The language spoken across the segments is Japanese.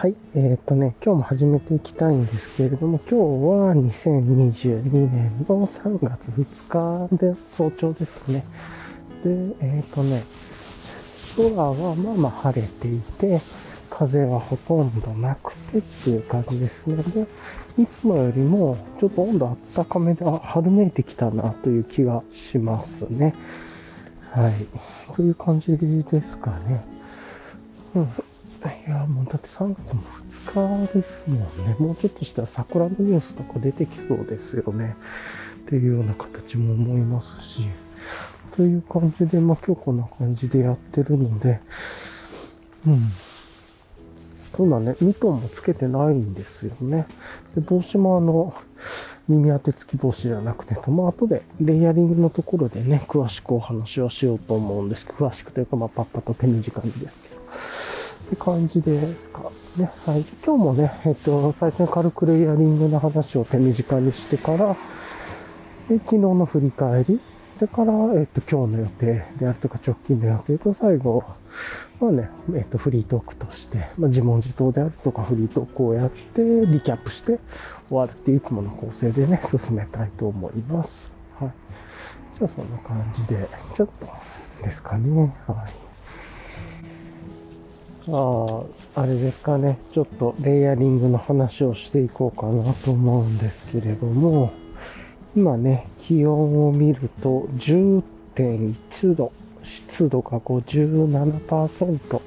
はい。えっ、とね、今日も始めていきたいんですけれども、今日は2022年の3月2日で早朝ですね。で、えっ、とね、空はまあまあ晴れていて、風はほとんどなくてっていう感じですね。で、いつもよりもちょっと温度あったかめで、あ、春めいてきたなという気がしますね。はい。という感じですかね。うん。いや、もうだって3月も2日ですもんね。もうちょっとしたら桜のニュースとか出てきそうですよね。っていうような形も思いますし。という感じで、まあ今日こんな感じでやってるので、うん。今ね、ミトンもつけてないんですよね。で帽子もあの、耳当て付き帽子じゃなくて、とまあ後でレイヤリングのところでね、詳しくお話はしようと思うんです、詳しくというか、まあパッパと手短にですけど。って感じですかね。はい。今日もね、えっと、最初に軽くレイヤリングの話を手短にしてから、で昨日の振り返り、それから、えっと、今日の予定であるとか直近の予定と最後、まあね、えっと、フリートークとして、まあ、自問自答であるとかフリートークをやって、リキャップして終わるっていういつもの構成でね、進めたいと思います。はい。じゃあそんな感じで、ちょっとですかね。はい。ああ、あれですかね。ちょっとレイヤリングの話をしていこうかなと思うんですけれども、今ね、気温を見ると10.1度、湿度が57%。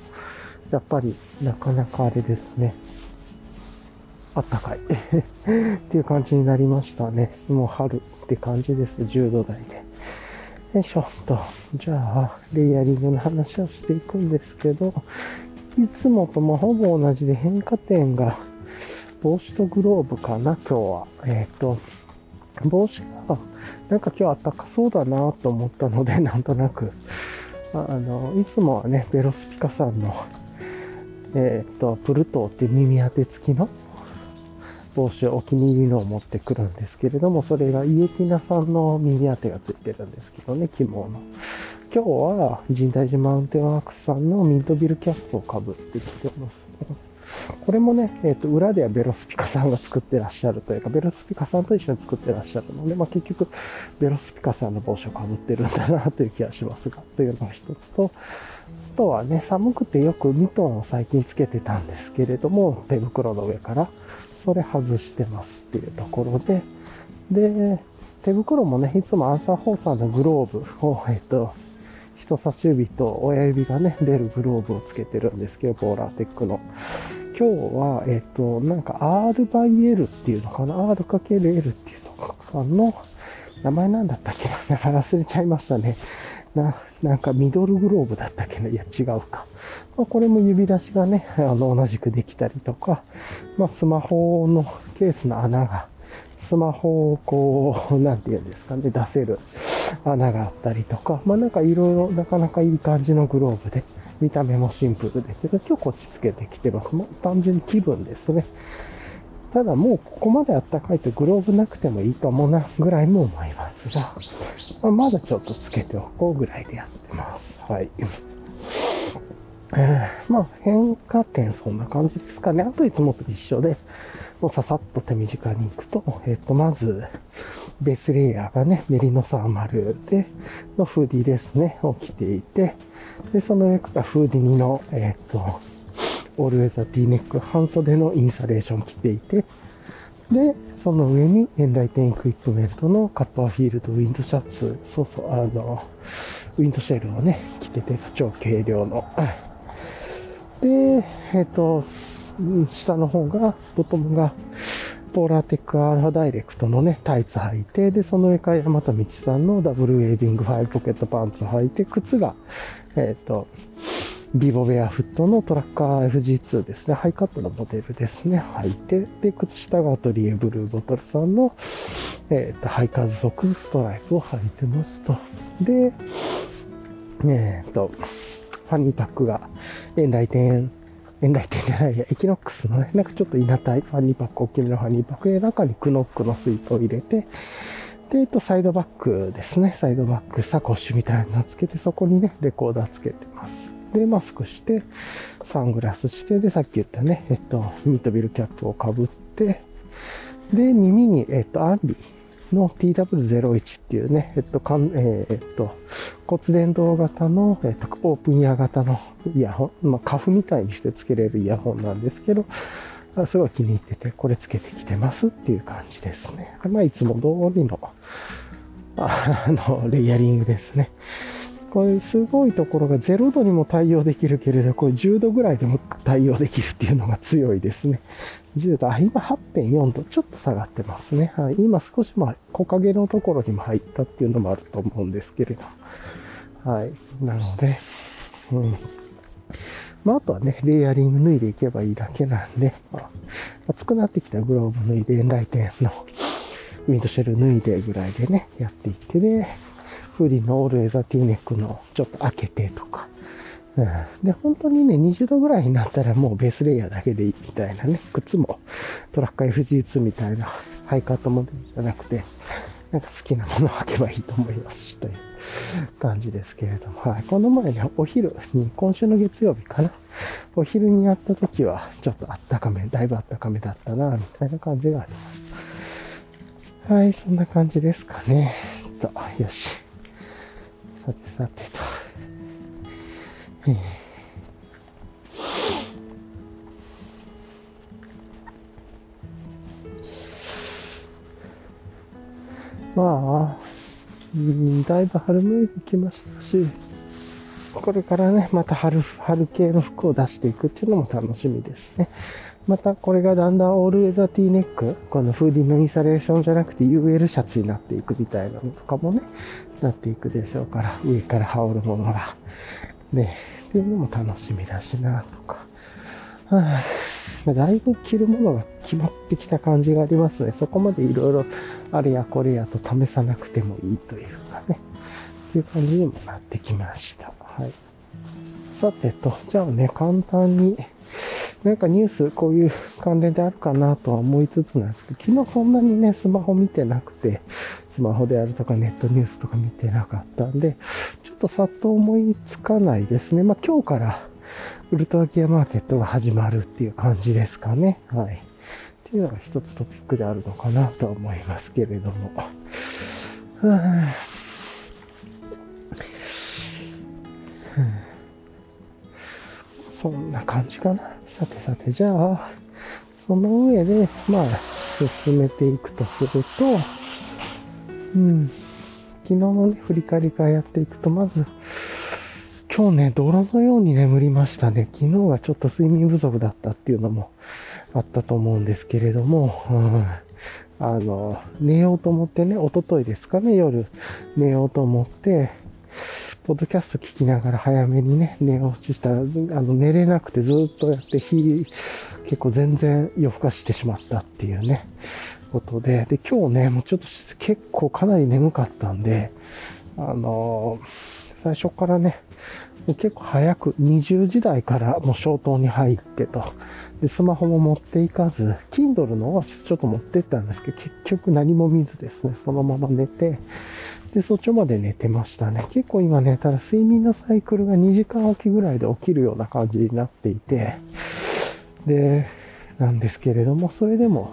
やっぱりなかなかあれですね。あったかい っていう感じになりましたね。もう春って感じです。10度台で。よいしょと。じゃあ、レイヤリングの話をしていくんですけど、いつもともほぼ同じで変化点が 帽子とグローブかな、今日は。えっ、ー、と、帽子がなんか今日暖かそうだなと思ったので、なんとなく、あの、いつもはね、ベロスピカさんの、えっ、ー、と、プルトーって耳当て付きの帽子をお気に入りのを持ってくるんですけれども、それがイエティナさんの耳当てがついてるんですけどね、起毛の。今日は神代寺マウンテンワークスさんのミントビルキャップをかぶってきてます。これもね、えっ、ー、と、裏ではベロスピカさんが作ってらっしゃるというか、ベロスピカさんと一緒に作ってらっしゃるので、まあ結局、ベロスピカさんの帽子をかぶってるんだなという気がしますが、というのが一つと、あとはね、寒くてよくミトンを最近つけてたんですけれども、手袋の上から、それ外してますっていうところで、で、手袋もね、いつもアンサーホーサーのグローブを、えっ、ー、と、人差し指と親指がね、出るグローブをつけてるんですけど、ポーラーテックの。今日は、えっ、と、なんか R by L っていうのかな ?R×L っていうのさんの名前なんだったっけ？な忘れちゃいましたね。な、なんかミドルグローブだったっけないや、違うか。まあ、これも指出しがね、あの、同じくできたりとか、まあ、スマホのケースの穴が、スマホをこう、なんて言うんですかね、出せる穴があったりとか、まあなんかいろいろなかなかいい感じのグローブで、見た目もシンプルで、けど今日こっちつけてきてます。もう単純に気分ですね。ただもうここまであったかいとグローブなくてもいいかもなぐらいも思いますが、まあ、まだちょっとつけておこうぐらいでやってます。はい。えー、まあ変化点そんな感じですかね。あといつもと一緒で、もうささっと手短に行くと、えっ、ー、と、まず、ベースレイヤーがね、メリノサーマルで、のフーディですね、を着ていて、で、その上からフーディニの、えっ、ー、と、オールウェザー D ネック、半袖のインサレーション着ていて、で、その上にエンライテンエクイプメントのカッパーフィールドウィンドシャツ、そうそう、あの、ウィンドシェルをね、着てて、超軽量の。で、えっ、ー、と、下の方が、ボトムが、ポーラーテックアルファダイレクトのね、タイツ履いて、で、その上から山田道さんのダブルウェービングファイブポケットパンツ履いて、靴が、えっ、ー、と、ビボベアフットのトラッカー FG2 ですね。ハイカットのモデルですね。履いて、で、靴下がアトリエブルーボトルさんの、えっ、ー、と、ハイカーズソックスストライプを履いてますと。で、えっ、ー、と、ファニーパックが、エンライテンエンライテンじゃないや、 Equinox のね、なんかちょっと稲たいファニーパック、大きめの fanny pack で中にクノックの水筒を入れて、で、えっと、サイドバックですね。サイドバック、サコッシュみたいなのつけて、そこにね、レコーダーつけてます。で、マスクして、サングラスして、で、さっき言ったね、えっと、ミートビルキャップをかぶって、で、耳に、えっと、アンビの TW01 っていうね、えっと、かんえー、っと、骨伝導型の、えっと、オープンイヤー型のイヤホン、まあ、カフみたいにしてつけれるイヤホンなんですけど、すごい気に入ってて、これつけてきてますっていう感じですね。まあ、いつも通りの、あの、レイヤリングですね。これすごいところが0度にも対応できるけれど、これ10度ぐらいでも対応できるっていうのが強いですね。10度、あ、今8.4度、ちょっと下がってますね。はい、今少しまあ木陰のところにも入ったっていうのもあると思うんですけれど。はい。なので、うん。まあ、あとはね、レイヤリング脱いでいけばいいだけなんで、まあ、熱くなってきたグローブ脱いで、エンライテンのウィンドシェル脱いでぐらいでね、やっていってで、フーのオールエザティーネックのちょっと開けてとか、うん、で、本当にね、20度ぐらいになったらもうベースレイヤーだけでいいみたいなね、靴もトラッカー FG2 みたいなハイカットモデルじゃなくて、なんか好きなものを履けばいいと思いますし、という感じですけれども、はい。この前ね、お昼に、今週の月曜日かな、お昼にやった時は、ちょっとあったかめ、だいぶあったかめだったな、みたいな感じがあります。はい、そんな感じですかね。と、よし。てさてと。まあ、うん、だいぶ春めいてきましたし、これからね、また春、春系の服を出していくっていうのも楽しみですね。またこれがだんだんオールウェザーティーネック、このフーディンのインサレーションじゃなくて UL シャツになっていくみたいなのとかもね、なっていくでしょうから、上から羽織るものが。ね、っていうのも楽しみだしな、とか。はあ、だいぶ着るものが決まってきた感じがありますね。そこまでいろいろあれやこれやと試さなくてもいいというかね。っていう感じにもなってきました。はい。さてと、じゃあね、簡単に、なんかニュース、こういう関連であるかなとは思いつつなんですけど、昨日そんなにね、スマホ見てなくて、スマホであるとかネットニュースとか見てなかったんで、ちょっとさっと思いつかないですね。まあ今日からウルトラギアマーケットが始まるっていう感じですかね。はい。っていうのが一つトピックであるのかなとは思いますけれども。そんな感じかな。さてさて、じゃあ、その上で、まあ、進めていくとすると、うん、昨日のね、振り返りからやっていくと、まず、今日ね、泥のように眠りましたね。昨日はちょっと睡眠不足だったっていうのもあったと思うんですけれども、うん、あの、寝ようと思ってね、おとといですかね、夜寝ようと思って、ポッドキャスト聞きながら早めにね、寝落ちしたら、あの、寝れなくてずっとやって、日、結構全然夜更かしてしまったっていうね、ことで、で、今日ね、もうちょっと結構かなり眠かったんで、あの最初からね、結構早く20時台からもう消灯に入ってと。で、スマホも持っていかず、Kindle のオアシスちょっと持ってったんですけど、結局何も見ずですね、そのまま寝て、で、そっちまで寝てましたね。結構今ね、ただ睡眠のサイクルが2時間おきぐらいで起きるような感じになっていて、で、なんですけれども、それでも、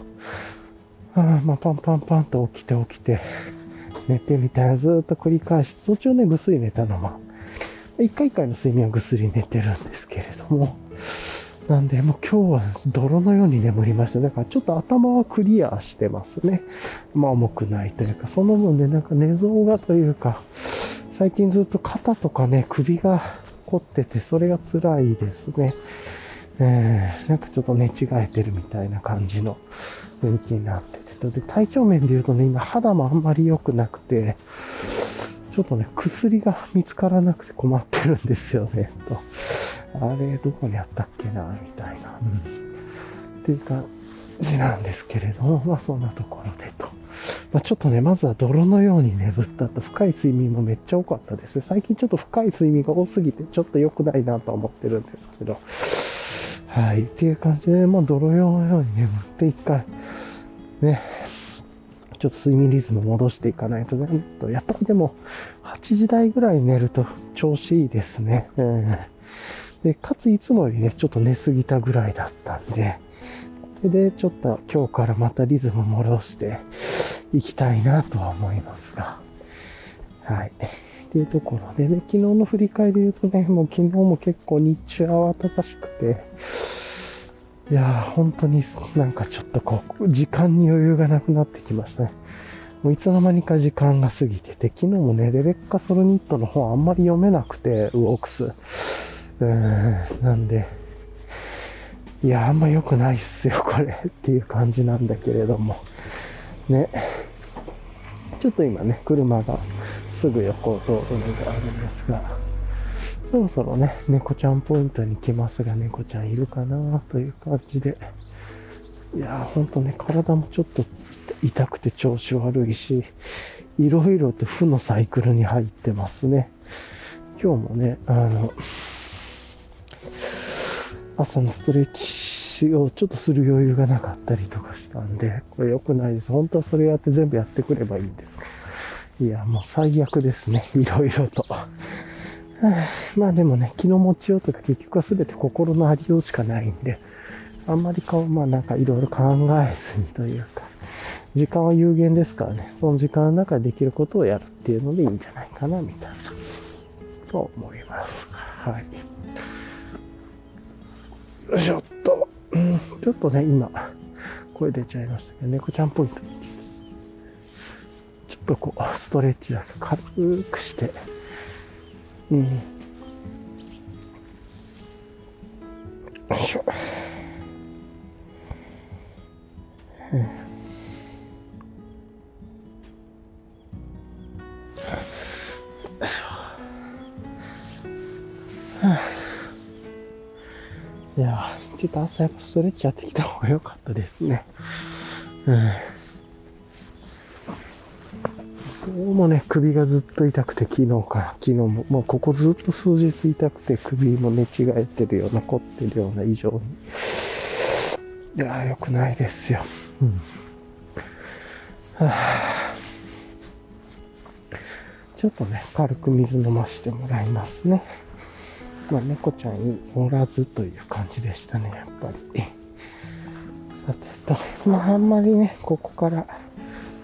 あまあ、パンパンパンと起きて起きて、寝てみたいなずっと繰り返して、途中ね、ぐっすり寝たのも、一回一回の睡眠はぐっすり寝てるんですけれども、なんで、もう今日は泥のように眠りました。だからちょっと頭はクリアしてますね。まあ重くないというか、その分でなんか寝相がというか、最近ずっと肩とかね、首が凝ってて、それが辛いですね。えー、なんかちょっと寝違えてるみたいな感じの雰囲気になってて。で、体調面で言うとね、今肌もあんまり良くなくて、ちょっとね、薬が見つからなくて困ってるんですよね、と。あれ、どこにあったっけな、みたいな。うん。っていう感じなんですけれども、まあそんなところでと。まあ、ちょっとね、まずは泥のように眠ったと、深い睡眠もめっちゃ多かったですね。最近ちょっと深い睡眠が多すぎて、ちょっと良くないなと思ってるんですけど。はい。っていう感じで、まあ泥用のように眠って一回、ね、ちょっと睡眠リズム戻していかないとね、やっぱりでも、8時台ぐらい寝ると調子いいですね。うんで、かついつもよりね、ちょっと寝すぎたぐらいだったんで、で、ちょっと今日からまたリズム戻していきたいなとは思いますが。はい。っていうところでね、昨日の振り返りで言うとね、もう昨日も結構日中慌ただしくて、いやー、本当になんかちょっとこう、時間に余裕がなくなってきましたね。もういつの間にか時間が過ぎてて、昨日もね、レベッカ・ソルニットの本あんまり読めなくて、ウォークス。うーん、なんで、いや、あんま良くないっすよ、これっていう感じなんだけれども。ね。ちょっと今ね、車がすぐ横を通るのがあるんですが、そろそろね、猫ちゃんポイントに来ますが、猫ちゃんいるかなという感じで。いやー、ほんとね、体もちょっと痛くて調子悪いし、いろいろと負のサイクルに入ってますね。今日もね、あの、朝のストレッチをちょっとする余裕がなかったりとかしたんで、これ良くないです。本当はそれやって全部やってくればいいんです。いや、もう最悪ですね。いろいろと。まあでもね、気の持ちようとか結局は全て心のありようしかないんで、あんまりこう、まあなんかいろいろ考えずにというか、時間は有限ですからね、その時間の中でできることをやるっていうのでいいんじゃないかな、みたいな、そう思います。はい。よいしょっと、うん、ちょっとね、今、声出ちゃいましたけど、猫ちゃんポイント。ちょっとこう、ストレッチだけ軽くして、うん。よいしょ。うんいやちょっと朝やっぱストレッチやってきた方が良かったですね。うん。どうもね、首がずっと痛くて、昨日から、昨日も、もうここずっと数日痛くて、首も寝違えてるような、凝ってるような、異常に。いや良くないですよ。うん。はあ、ちょっとね、軽く水飲ませてもらいますね。まあ、猫ちゃんにおらずという感じでしたね、やっぱり。さてと、まあ、あんまりね、ここから、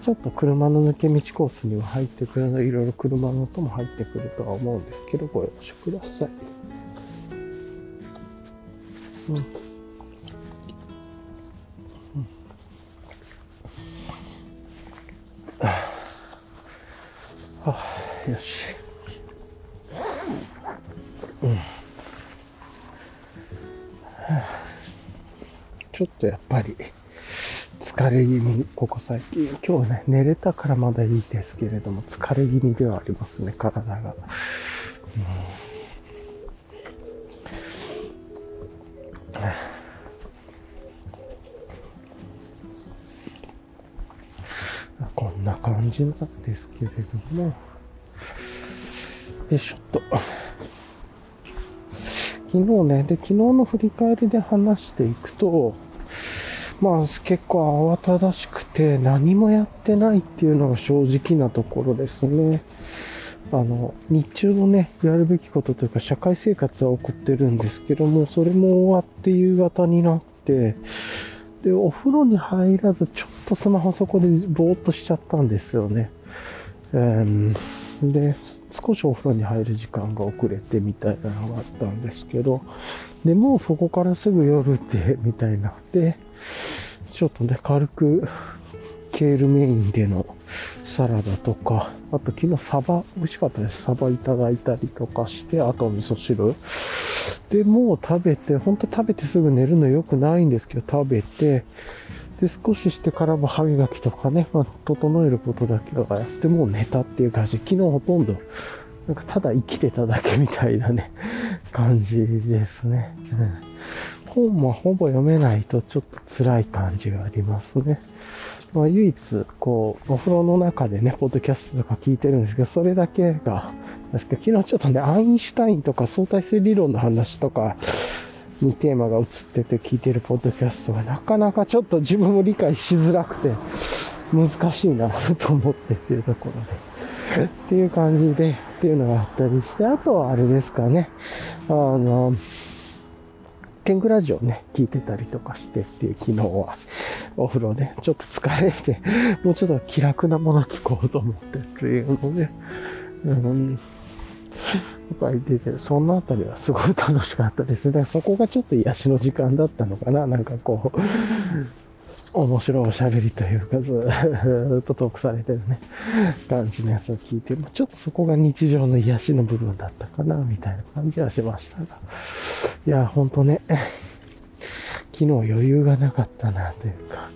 ちょっと車の抜け道コースには入ってくるの、いろいろ車の音も入ってくるとは思うんですけど、ご容赦ください。うん。うん、はあ、よし。うん。ちょっとやっぱり疲れ気味、ここ最近、今日ね、寝れたからまだいいですけれども、疲れ気味ではありますね、体が。うんこんな感じなんですけれども、よいしょっと。昨日ね、で、昨日の振り返りで話していくと、まあ結構慌ただしくて何もやってないっていうのが正直なところですね。あの、日中のね、やるべきことというか社会生活は起こってるんですけども、それも終わって夕方になって、で、お風呂に入らずちょっとスマホそこでぼーっとしちゃったんですよね。うんで、少しお風呂に入る時間が遅れてみたいなのがあったんですけど、で、もうそこからすぐ夜で、みたいな。で、ちょっとね、軽く、ケールメインでのサラダとか、あと昨日サバ、美味しかったです。サバいただいたりとかして、あと味噌汁。で、もう食べて、本当食べてすぐ寝るの良くないんですけど、食べて、で、少ししてからも歯磨きとかね、まあ、整えることだけはやってもう寝たっていう感じ。昨日ほとんど、なんかただ生きてただけみたいなね、感じですね。うん、本もほぼ読めないとちょっと辛い感じがありますね。まあ、唯一、こう、お風呂の中でね、ポッドキャストとか聞いてるんですけど、それだけが、確か昨日ちょっとね、アインシュタインとか相対性理論の話とか、にテーマが映ってて聞いてるポッドキャストがなかなかちょっと自分も理解しづらくて難しいなと思ってっていうところで。っていう感じで、っていうのがあったりして、あとはあれですかね、あの、天狗ラジオね、聞いてたりとかしてっていう昨日は、お風呂で、ちょっと疲れて、もうちょっと気楽なもの聞こうと思ってっていうので、うん、書いてて、そのあたりはすごい楽しかったですね。そこがちょっと癒しの時間だったのかな。なんかこう、面白いおしゃべりというか、ずっとトークされてるね、感じのやつを聞いて、ちょっとそこが日常の癒しの部分だったかな、みたいな感じはしましたが。いや、ほんとね、昨日余裕がなかったな、というか。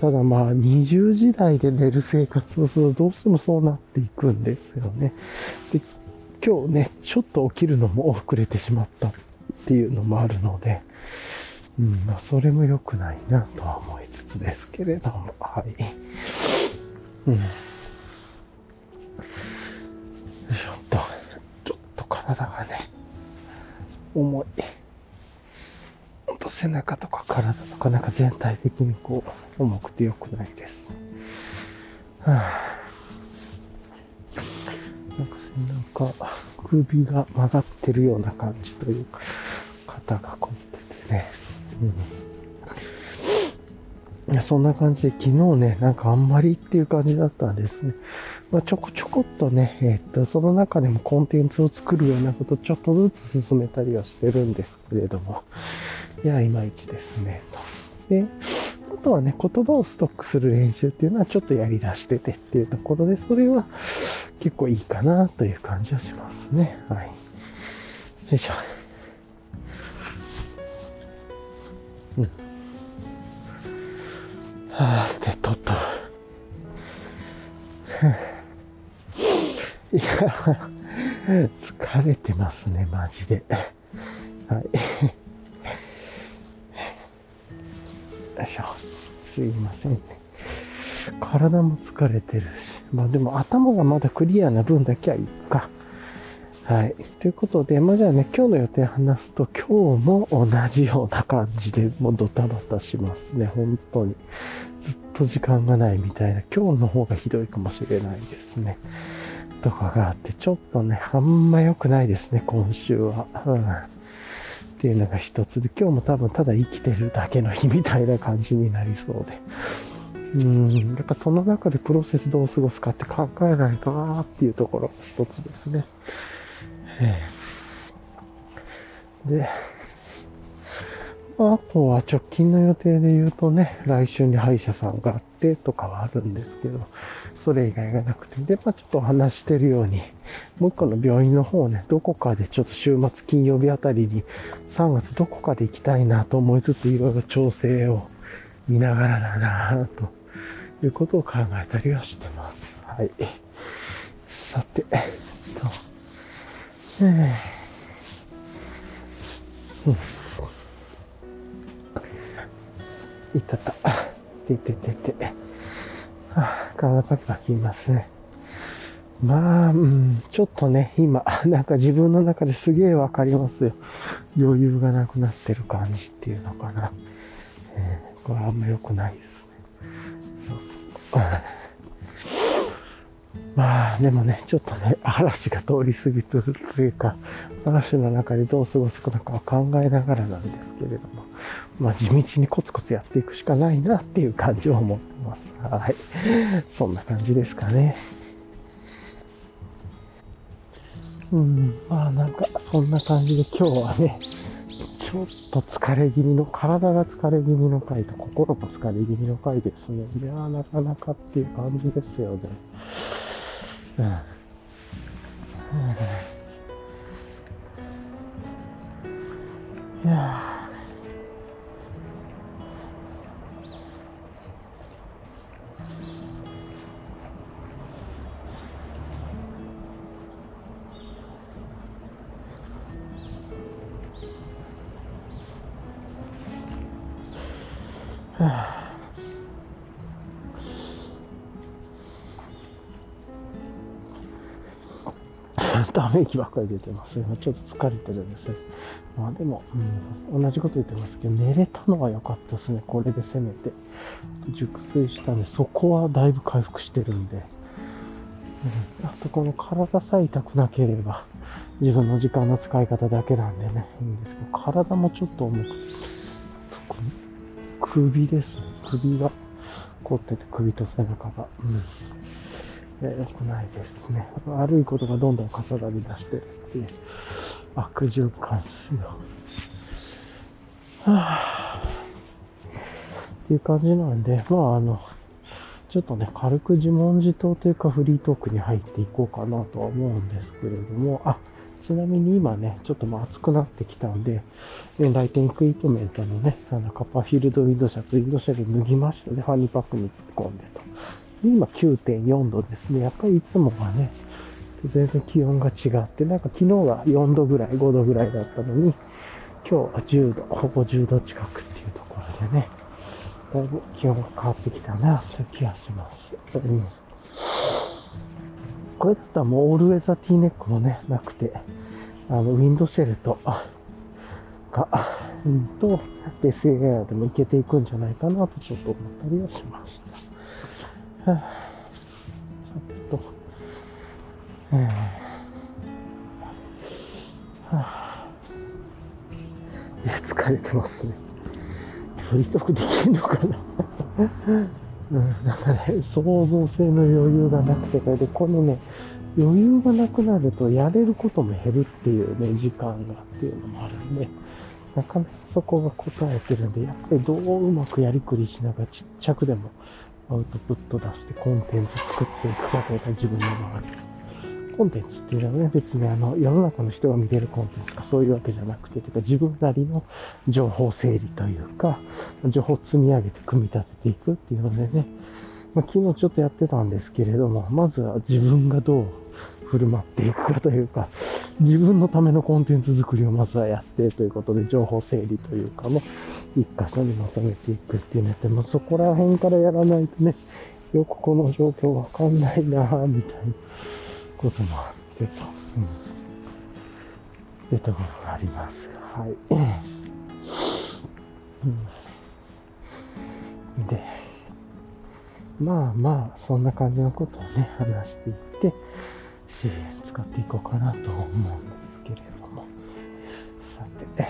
ただまあ、20時台で寝る生活をするとどうしてもそうなっていくんですよね。で、今日ね、ちょっと起きるのも遅れてしまったっていうのもあるので、うん、まあ、それも良くないなとは思いつつですけれども、はい。うん。よいしょっと、ちょっと体がね、重い。ほんと背中とか体とかなんか全体的にこう、重くて良くないです。はあなんか、首が曲がってるような感じというか、肩が凝っててね。うん、そんな感じで昨日ね、なんかあんまりっていう感じだったんですね。まあ、ちょこちょこっとね、え、っと、その中でもコンテンツを作るようなことちょっとずつ進めたりはしてるんですけれども、いや、いまいちですね、と。で、あとはね、言葉をストックする練習っていうのはちょっとやり出しててっていうところで、それは結構いいかなという感じはしますね。はい。よいしょ。うん。はあ、で、とっと。いや、疲れてますね、マジで。はい。よいしょ。すいませんね。体も疲れてるし。まあでも頭がまだクリアな分だけはいいか。はい。ということで、まあじゃあね、今日の予定話すと、今日も同じような感じで、もうドタバタしますね。本当に。ずっと時間がないみたいな、今日の方がひどいかもしれないですね。とかがあって、ちょっとね、あんま良くないですね、今週は。うん。っていうのが一つで、今日も多分ただ生きてるだけの日みたいな感じになりそうで。うん、やっぱその中でプロセスどう過ごすかって考えないとなっていうところ一つですね。で、あとは直近の予定で言うとね、来週に歯医者さんがあってとかはあるんですけど、それ以外がなくて、で、まあちょっと話してるように、もう一個の病院の方ね、どこかでちょっと週末金曜日あたりに3月どこかで行きたいなと思いつついろいろ調整を見ながらだなということを考えたりはしてます。はい。さて、そう。えー、うん。いたた。てててて。はあ、体パキパキいますね。まあ、うん、ちょっとね、今、なんか自分の中ですげえわかりますよ。余裕がなくなってる感じっていうのかな。えー、これあんま良くないですね。そう。まあ、でもね、ちょっとね、嵐が通り過ぎてるというか、嵐の中でどう過ごすのかは考えながらなんですけれども、まあ、地道にコツコツやっていくしかないなっていう感じを思ってます。はい。そんな感じですかね。うん、まあなんか、そんな感じで今日はね、ちょっと疲れ気味の、体が疲れ気味の回と心も疲れ気味の回ですね。いやー、なかなかっていう感じですよね。うん。いや ため息ばっかり出てます。今ちょっと疲れてるんですね。まあでも、うん、同じこと言ってますけど、寝れたのは良かったですね。これでせめて。熟睡したんで、そこはだいぶ回復してるんで。うん、あとこの体さえ痛くなければ、自分の時間の使い方だけなんでね、いいんですけど、体もちょっと重くて、首ですね。首が凝ってて、首と背中が。うん良くないですね。悪いことがどんどん重なり出してるっていう悪循環ですよ。はぁ。っていう感じなんで、まああの、ちょっとね、軽く自問自答というかフリートークに入っていこうかなとは思うんですけれども、あ、ちなみに今ね、ちょっとまあ暑くなってきたんで、来店クイップメントのね、あのカッパーフィールドウィンドシャツ、ウィンドシェル脱ぎましたね、ファニーパックに突っ込んでと。で今9.4度ですね。やっぱりいつもはね、全然気温が違って、なんか昨日が4度ぐらい、5度ぐらいだったのに、今日は10度、ほぼ10度近くっていうところでね、だいぶ気温が変わってきたなという気がします。うん、これだったらもうオールウェザー T ネックもね、なくて、あの、ウィンドシェルと、か、うんと、ベスエアでもいけていくんじゃないかなとちょっと思ったりはしました。はあ、ちょっと、えー、はあ、いや、疲れてますね。フリートークできるのかなうん、なんかね、創造性の余裕がなくて、これで、このね、余裕がなくなると、やれることも減るっていうね、時間がっていうのもあるんで、なかなかそこが答えてるんで、やっぱりどううまくやりくりしながらちっちゃくでもアウトプット出してコンテンツ作っていくことが自分の周り。コンテンツっていうのはね、別にあの、世の中の人が見てるコンテンツかそういうわけじゃなくて、てか自分なりの情報整理というか、情報を積み上げて組み立てていくっていうのでね、まあ、昨日ちょっとやってたんですけれども、まずは自分がどう振る舞っていくかというか、自分のためのコンテンツ作りをまずはやってということで、情報整理というかね、一箇所にまとめていくっていうので、もそこら辺からやらないとね、よくこの状況わかんないなぁ、みたいな。こともあってと、うん、いうところがあります。はい。うん、で、まあまあ、そんな感じのことをね、話していって、支援使っていこうかなと思うんですけれども。さて、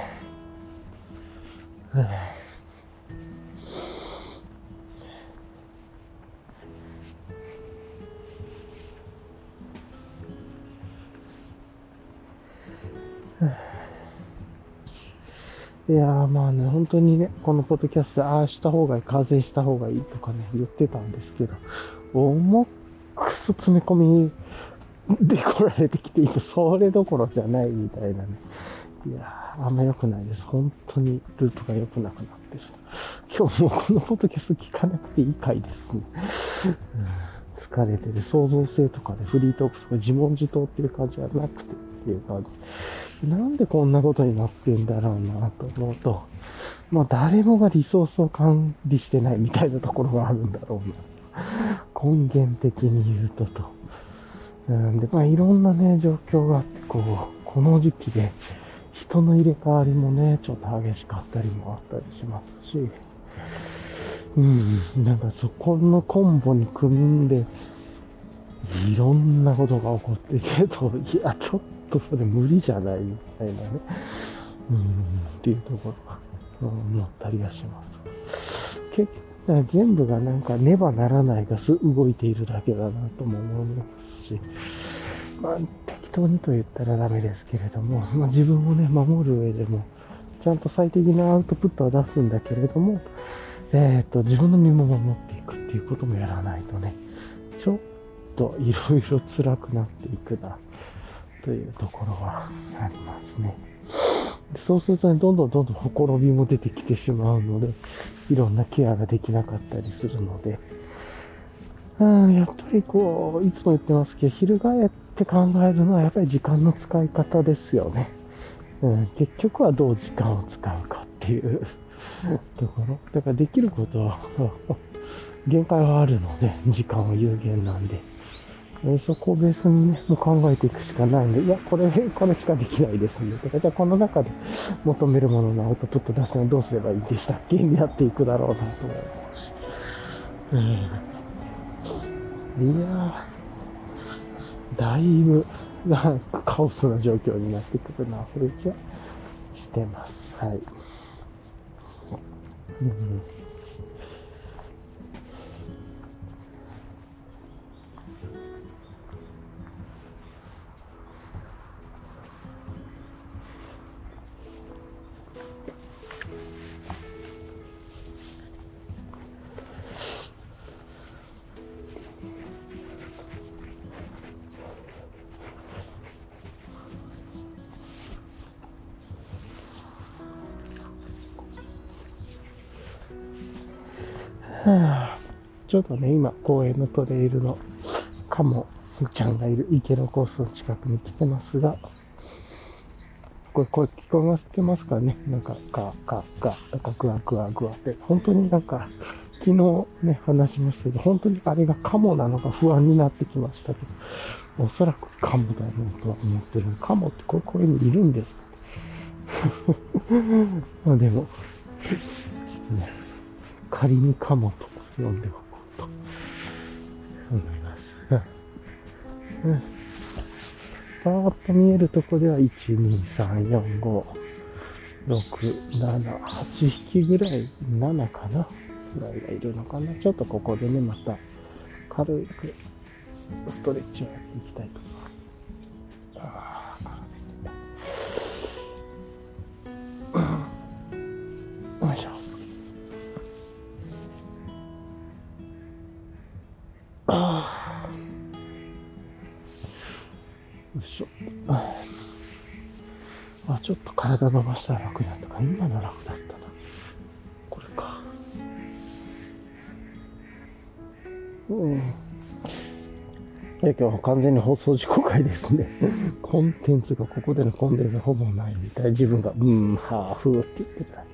いやーまあね、本当にね、このポッドキャスト、ああした方がいい、風邪した方がいいとかね、言ってたんですけど、重くそ詰め込みで来られてきていて、それどころじゃないみたいなね。いやー、あんま良くないです。本当にループが良くなくなってる。今日もこのポッドキャスト聞かなくていい回ですね。疲れてて、創造性とかで、ね、フリートークとか自問自答っていう感じじゃなくてっていう感じ。なんでこんなことになってんだろうなと思うと、まあ誰もがリソースを管理してないみたいなところがあるんだろうな。根源的に言うとと。うんで、まあいろんなね、状況があって、こう、この時期で人の入れ替わりもね、ちょっと激しかったりもあったりしますし、うん、なんかそこのコンボに組んで、いろんなことが起こってけど、いや、ちょっとそれ無理じゃないみたいなね、うん、っていうところは思ったりはします。結全部がなんかねばならないが動いているだけだなとも思いますし、まあ、適当にと言ったらダメですけれども、まあ、自分をね、守る上でも、ちゃんと最適なアウトプットは出すんだけれども、えっ、ー、と、自分の身も守っていくっていうこともやらないとね、ちょっといろいろ辛くなっていくな。というところはありますね。そうするとね、どんどんどんどんほころびも出てきてしまうので、いろんなケアができなかったりするので、うん、やっぱりこう、いつも言ってますけど、翻って考えるのはやっぱり時間の使い方ですよね。うん、結局はどう時間を使うかっていう ところ。だからできることは 限界はあるので、時間は有限なんで。えそこをベースにね、もう考えていくしかないんで、いや、これ、これしかできないですね。とか、じゃあこの中で求めるもののアウトプット出すのはどうすればいいんでしたっけにやっていくだろうなと思います。うん。いやーだいぶ、なんかカオスな状況になってくるな、とい気はしてます。はい。うんちょうどね、今、公園のトレイルのカモちゃんがいる池のコースの近くに来てますが、これ、これ聞こえますてますかね？なんか、ガガガ、なんかグワグワグワって、本当になんか、昨日ね、話しましたけど、本当にあれがカモなのか不安になってきましたけど、おそらくカモだろうとは思ってる。カモってこういう公園にいるんですか まあでも、ね、仮にカモと呼ん。でおこうと思いますうん。パーッと見えるとこでは、1、2、3、4、5、6、7、8匹ぐらい、7かなぐらいがいるのかな。ちょっとここでね、また軽くストレッチをやっていきたいと思います。ちょっと体伸ばしたら楽になったか。今の楽だったな。これか。うん。今日は完全に放送事故回ですね。コンテンツがここでのコンテンツほぼないみたい。自分が、うん、はあ、ふーって言ってた。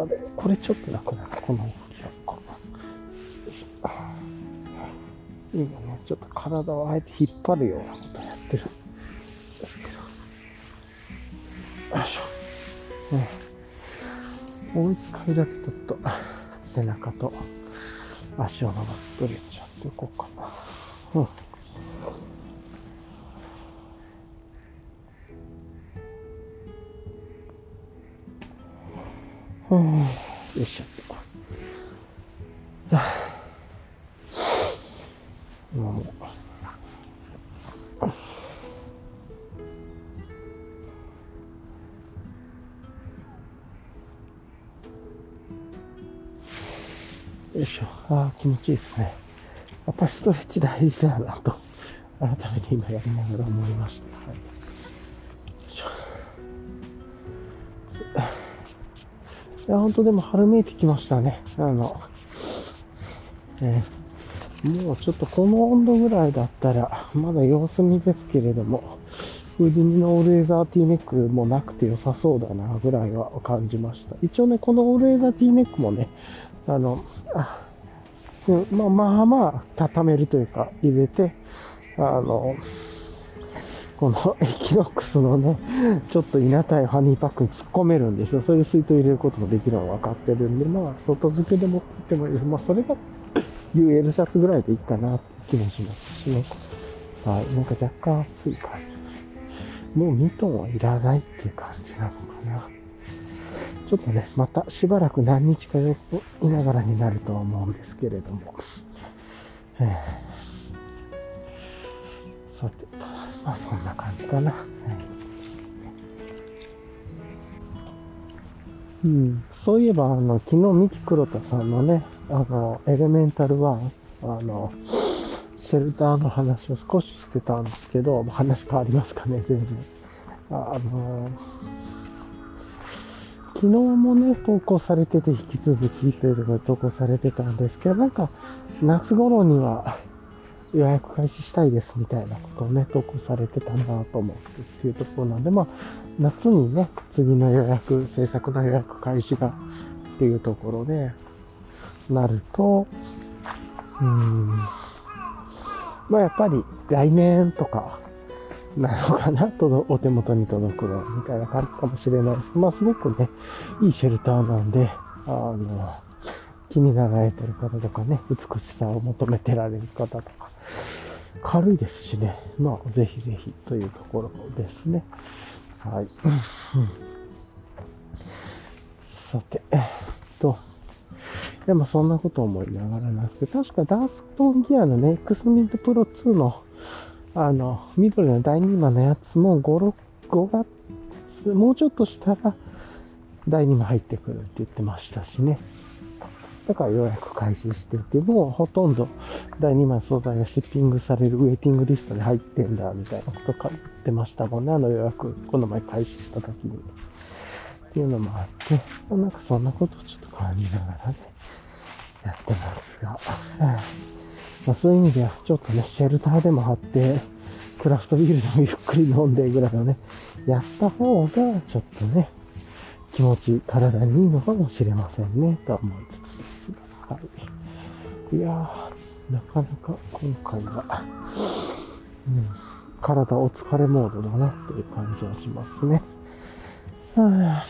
あで、これちょっと楽だな。この今ね、ちょっと体をあえて引っ張るようなことやってるよいしょ。ね、もう一回だけちょっと背中と足を伸ばすストレッチやっていこうかな。うん。うん、よいしょ。気持ちいいっすね。やっぱストレッチ大事だなと、改めて今やりながら思いました。はい、い。や、ほんとでも春めいてきましたね。あの、えーもうちょっとこの温度ぐらいだったら、まだ様子見ですけれども、 Houdini のオールウェザーティーネックもなくて良さそうだなぐらいは感じました。一応ね、このオールウェザーティーネックもね、あの、あまあまあまあ、畳めるというか、入れて、あの、この Equinox のね、ちょっと稲たいハニーパックに突っ込めるんですよ。それで水筒入れることもできるのは分かってるんで、まあ、外付けで持ってもいいまあ、それが UL シャツぐらいでいいかなって気もしますしね。はい。なんか若干暑い感じ。もうミトンはいらないっていう感じなのかな。ちょっとね、またしばらく何日か様子いながらになるとは思うんですけれども。さて、まあそんな感じかな。はいうん、そういえば、あの、昨日、三木黒田さんのね、あの、エレメンタル1、あの、シェルターの話を少ししてたんですけど、話変わりますかね、全然。あの、昨日もね、投稿されてて、引き続きというのが投稿されてたんですけど、なんか、夏頃には予約開始したいですみたいなことをね、投稿されてたなと思ってっていうところなんで、まあ、夏にね、次の予約、制作の予約開始がっていうところで、なると、うん、まあやっぱり来年とかなのかな、とお手元に届くの、みたいな感じかもしれないですまあすごくね、いいシェルターなんで、あの、気になられてる方とかね、美しさを求めてられる方とか、軽いですしね。まあ、ぜひぜひというところですね。はい。さて、えっと、でもそんなこと思いながらなんですけど、確かダーストンギアのね、X ミッドプロ2の、あの、緑の第2番のやつも5、6、5月、もうちょっとしたら、第2番入ってくるって言ってましたしね。だから予約開始してて、もうほとんど第2枚素材がシッピングされるウェイティングリストに入ってんだ、みたいなことか言ってましたもんね。あの予約、この前開始した時に。っていうのもあって、なんかそんなことをちょっと感じながらね、やってますが。まあ、そういう意味では、ちょっとね、シェルターでも貼って、クラフトビールでもゆっくり飲んでぐらいをね、やった方が、ちょっとね、気持ち、体にいいのかもしれませんね、と思いつつですが。はい。いやー、なかなか今回は、うん、体お疲れモードだなっていう感じはしますね。は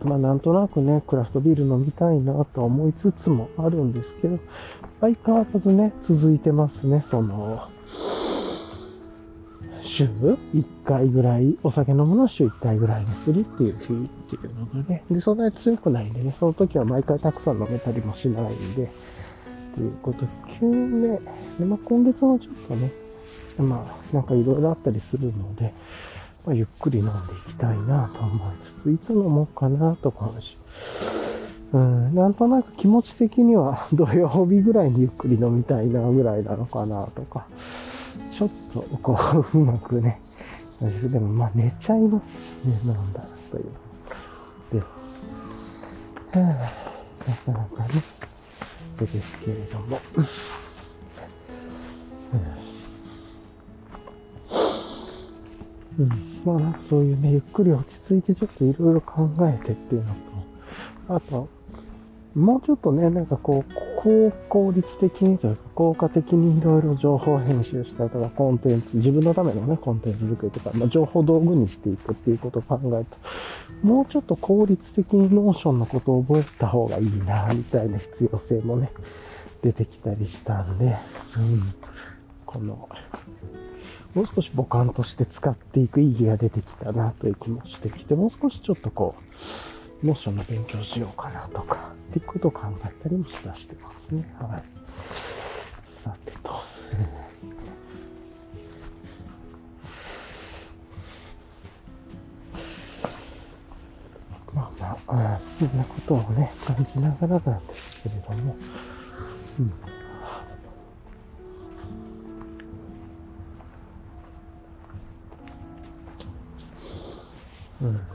あ、まあなんとなくね、クラフトビール飲みたいなと思いつつもあるんですけど、相変わらずね、続いてますね、その、週？1回ぐらい、お酒飲むのは週1回ぐらいにするっていう日っていうのがね、で、そんなに強くないんでね、その時は毎回たくさん飲めたりもしないんで、ということで、急にね、でまあ、今月もちょっとね、まあ、なんかいろいろあったりするので、まあ、ゆっくり飲んでいきたいなと思いつつ、いつ飲もうかなとかし、うん、なんとなく気持ち的には 土曜日ぐらいにゆっくり飲みたいなぐらいなのかなとか、ちょっとこう、うまくね、でもまあ寝ちゃいますしね、なんだという。で、はあ、なかなかね、ですけれども。うん、まあなんかそういうね、ゆっくり落ち着いてちょっといろいろ考えてっていうのと、あと、もうちょっとね、なんかこう、高効率的にというか、効果的にいろいろ情報編集したりとか、コンテンツ、自分のためのね、コンテンツ作りとか、まあ、情報道具にしていくっていうことを考えると、もうちょっと効率的に Notion のことを覚えた方がいいな、みたいな必要性もね、出てきたりしたんで、うん、この、もう少し母感として使っていく意義が出てきたなという気もしてきて、もう少しちょっとこう、モーションの勉強しようかなとか、っていうことを考えたりもしだしてますね。はい。さてと。まあまあ、そんなことをね、感じながらなんですけれども、うん。うん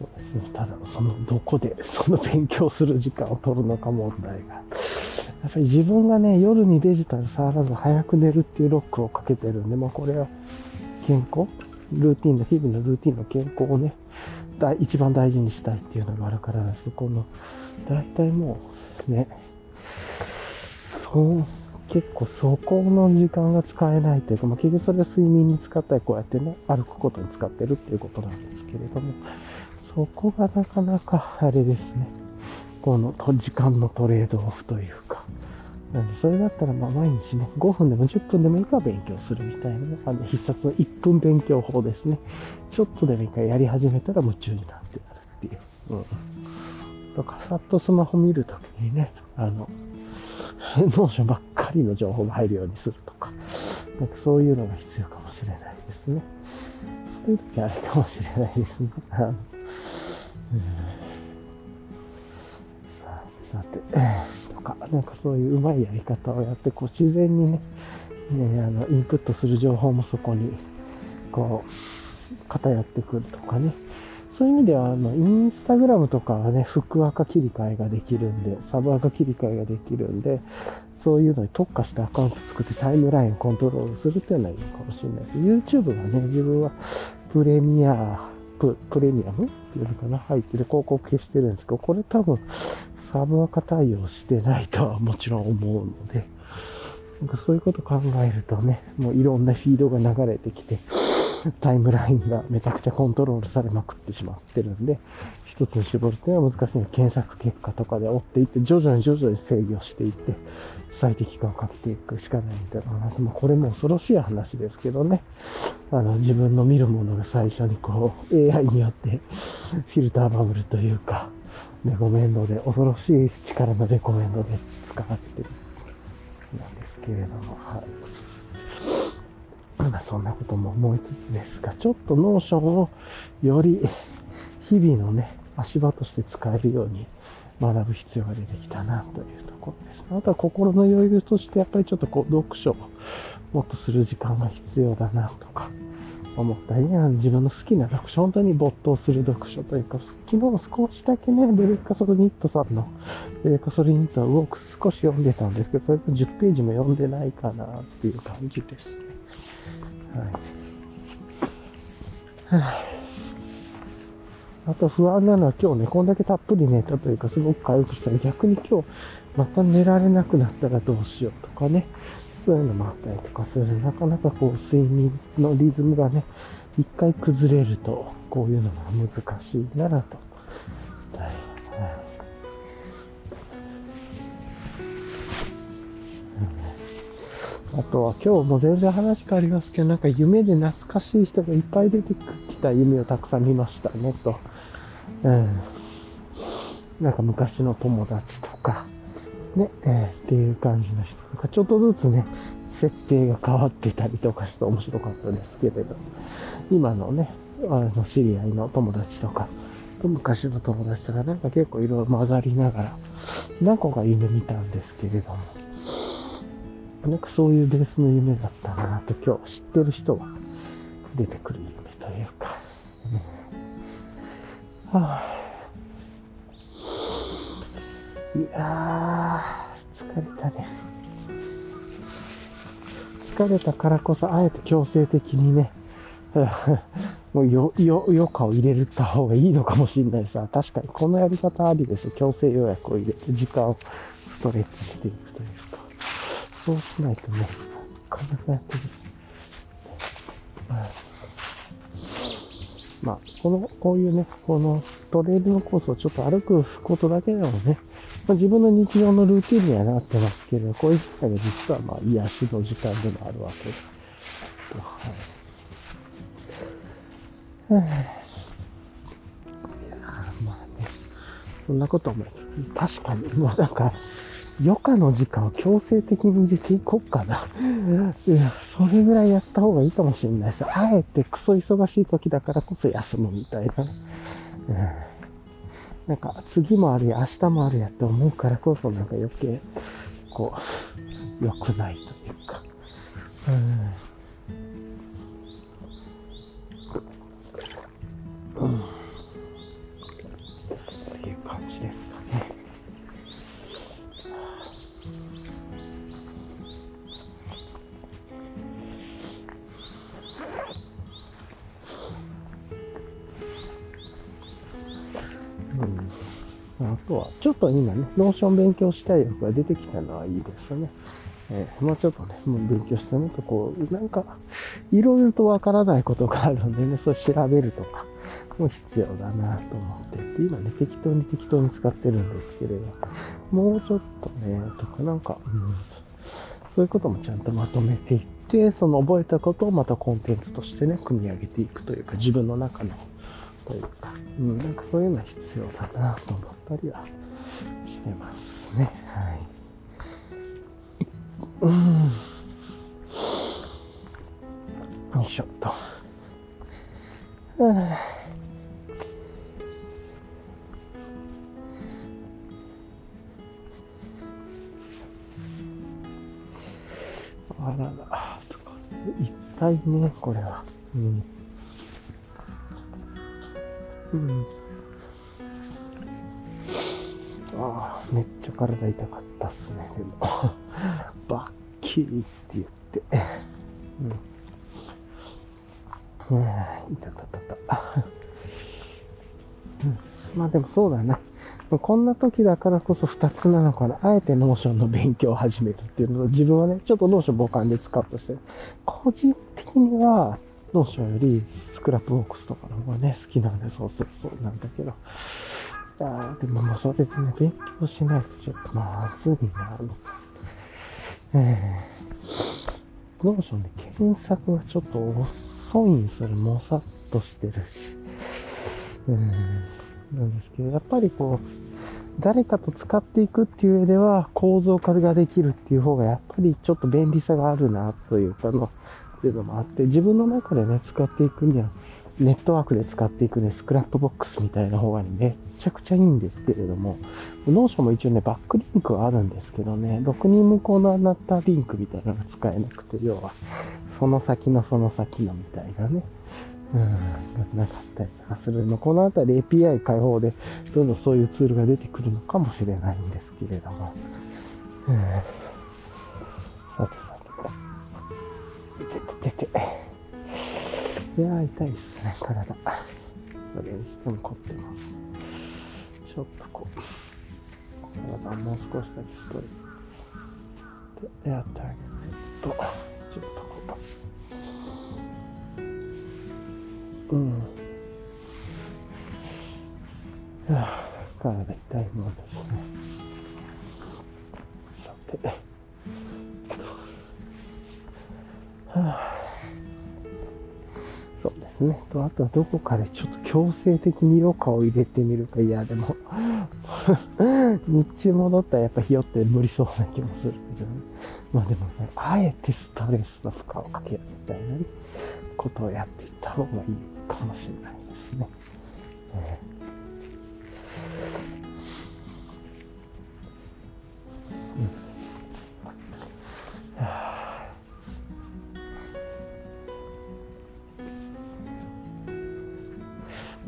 そうですねただ、その、どこで、その勉強する時間を取るのか問題が。やっぱり自分がね、夜にデジタル触らず早く寝るっていうロックをかけてるんで、まあこれは健康ルーティンの、日々のルーティンの健康をね、一番大事にしたいっていうのがあるからなんですけど、この、大体もう、ね、そう、結構そこの時間が使えないというか、まあ結局それは睡眠に使ったり、こうやってね、歩くことに使ってるっていうことなんですけれども、そこがなかなか、あれですね。この時間のトレードオフというか。なんで、それだったら、まあ、毎日ね、5分でも10分でもいいから勉強するみたいな、あの、必殺の1分勉強法ですね。ちょっとでもいいからやり始めたら夢中になってやるっていう。うん。とか、さっとスマホ見るときにね、あの、Notion ばっかりの情報が入るようにするとか、なんかそういうのが必要かもしれないですね。そういう時あれかもしれないですね。さてさて、とか、なんかそういううまいやり方をやって、こう自然にね、ねあのインプットする情報もそこに、こう、偏ってくるとかね。そういう意味では、あの、インスタグラムとかはね、フックアカ切り替えができるんで、サブアカ切り替えができるんで、そういうのに特化したアカウント作ってタイムラインをコントロールするっていうのはいいかもしれないです。YouTube はね、自分はプレミアプレミアムていうのかな入ってて広告消してるんですけど、これ多分サブアカ対応してないとはもちろん思うので、なんかそういうこと考えるとね、もういろんなフィードが流れてきて、タイムラインがめちゃくちゃコントロールされまくってしまってるんで、一つに絞るっていうのは難しい。の検索結果とかで追っていって、徐々に徐々に制御していって、最適化をかけていくしかないんだろうなと。まあ、これも恐ろしい話ですけどね。あの、自分の見るものが最初にこう、AI によってフィルターバブルというか、レコメンドで、恐ろしい力のレコメンドで使われてるなんですけれども、はい。まあ、そんなことも思いつつですが、ちょっと Notion をより日々のね、足場として使えるように学ぶ必要が出てきたなというところです。あとは心の余裕としてやっぱりちょっとこう読書をもっとする時間が必要だなとか思ったりね、自分の好きな読書、本当に没頭する読書というか、昨日少しだけね、ベレッカソルニットさんの、ベレッカソルニットを少し読んでたんですけど、それと10ページも読んでないかなっていう感じですね。はい。はああと不安なのは今日ね、こんだけたっぷり寝たというか、すごく回復したら逆に今日また寝られなくなったらどうしようとかね、そういうのもあったりとかする。なかなかこう睡眠のリズムがね、一回崩れると、こういうのが難しいなと。はい。あとは今日も全然話変わりますけど、なんか夢で懐かしい人がいっぱい出てきた夢をたくさん見ましたね、と。うん。なんか昔の友達とか、ね、えー、っていう感じの人とか、ちょっとずつね、設定が変わってたりとかして面白かったですけれど、今のね、あの、知り合いの友達とか、昔の友達とか、なんか結構いろいろ混ざりながら、何個か夢見たんですけれども、なんかそういうベースの夢だったなと今日知ってる人は出てくる夢というか、いやー、疲れたね。疲れたからこそ、あえて強制的にね、もうよ、よ、余暇を入れるた方がいいのかもしれないさ。確かにこのやり方ありですよ。強制予約を入れて、時間をストレッチしていくというか。そうしないとね、なかなかやってる。まあ、この、こういうね、このトレイルのコースをちょっと歩くことだけでもね、まあ、自分の日常のルーティンにはなってますけれど、こういう機会が実はまあ癒しの時間でもあるわけで。はい。はいやまあね、そんなこと思いつつ、確かに、もうなんか、余暇の時間を強制的に入れていこうかな。いや、それぐらいやった方がいいかもしれないです。あえてクソ忙しい時だからこそ休むみたいな。うん、なんか、次もあるや、明日もあるやって思うからこそ、なんか余計、こう、良くないというか。うん。うん。あとは、ちょっと今ね、 Notion 勉強したい欲が出てきたのはいいですね。えー、もうちょっとね、もう勉強してもとこう、なんか、いろいろとわからないことがあるんでね、それ調べるとか、も必要だなと思ってて、今ね、適当に適当に使ってるんですけれど、もうちょっとね、とかなんか、うん、そういうこともちゃんとまとめていって、その覚えたことをまたコンテンツとしてね、組み上げていくというか、自分の中のというか、うん、なんかそういうのは必要だなと思ったりはしてますね。はい。うん。よいしょっと。あらら、とか、一体ね、これは。うん。うん。ああ、めっちゃ体痛かったっすね、でも。バッキリって言って。うん。うん、いたたた。うん、まあでもそうだな。こんな時だからこそ2つなのかな。あえて Notion の勉強を始めるっていうのを自分はね、ちょっと Notion 母艦で使うとして、個人的には Notion より Scrapbox とかの方がね、好きなんで、そうそうそうなんだけど。ああでももうそれでね、勉強しないとちょっとまずいな、みたいな。えー、 Notion で検索がちょっと遅いんですよね。もさっとしてるし。うん。なんですけど、やっぱりこう、誰かと使っていくっていう上では構造化ができるっていう方がやっぱりちょっと便利さがあるなというかの、っていうのもあって、自分の中でね、使っていくには、ネットワークで使っていくね、 Scrapbox みたいな方がね、めっちゃくちゃいいんですけれども、 Notion も一応ね、バックリンクはあるんですけどね、6人向こうのなたリンクみたいなのが使えなくて、要は、その先のその先のみたいなね、うん、なかったりとかするの。このあたり API 開放で、どんどんそういうツールが出てくるのかもしれないんですけれども。うん、てて。いやー、痛いっすね、体。それにしても凝ってます。ちょっとこう、体もう少しだけストレッチ。やってあげると、ちょっとこう。うん。体痛いものですね。さて。ですね。と、あとはどこかでちょっと強制的に余暇を入れてみるか。いや、でも 日中戻ったらやっぱひよって無理そうな気もするけどね。まあでもね、あえてストレスの負荷をかけるみたいな、ね、ことをやっていった方がいいかもしれないですね。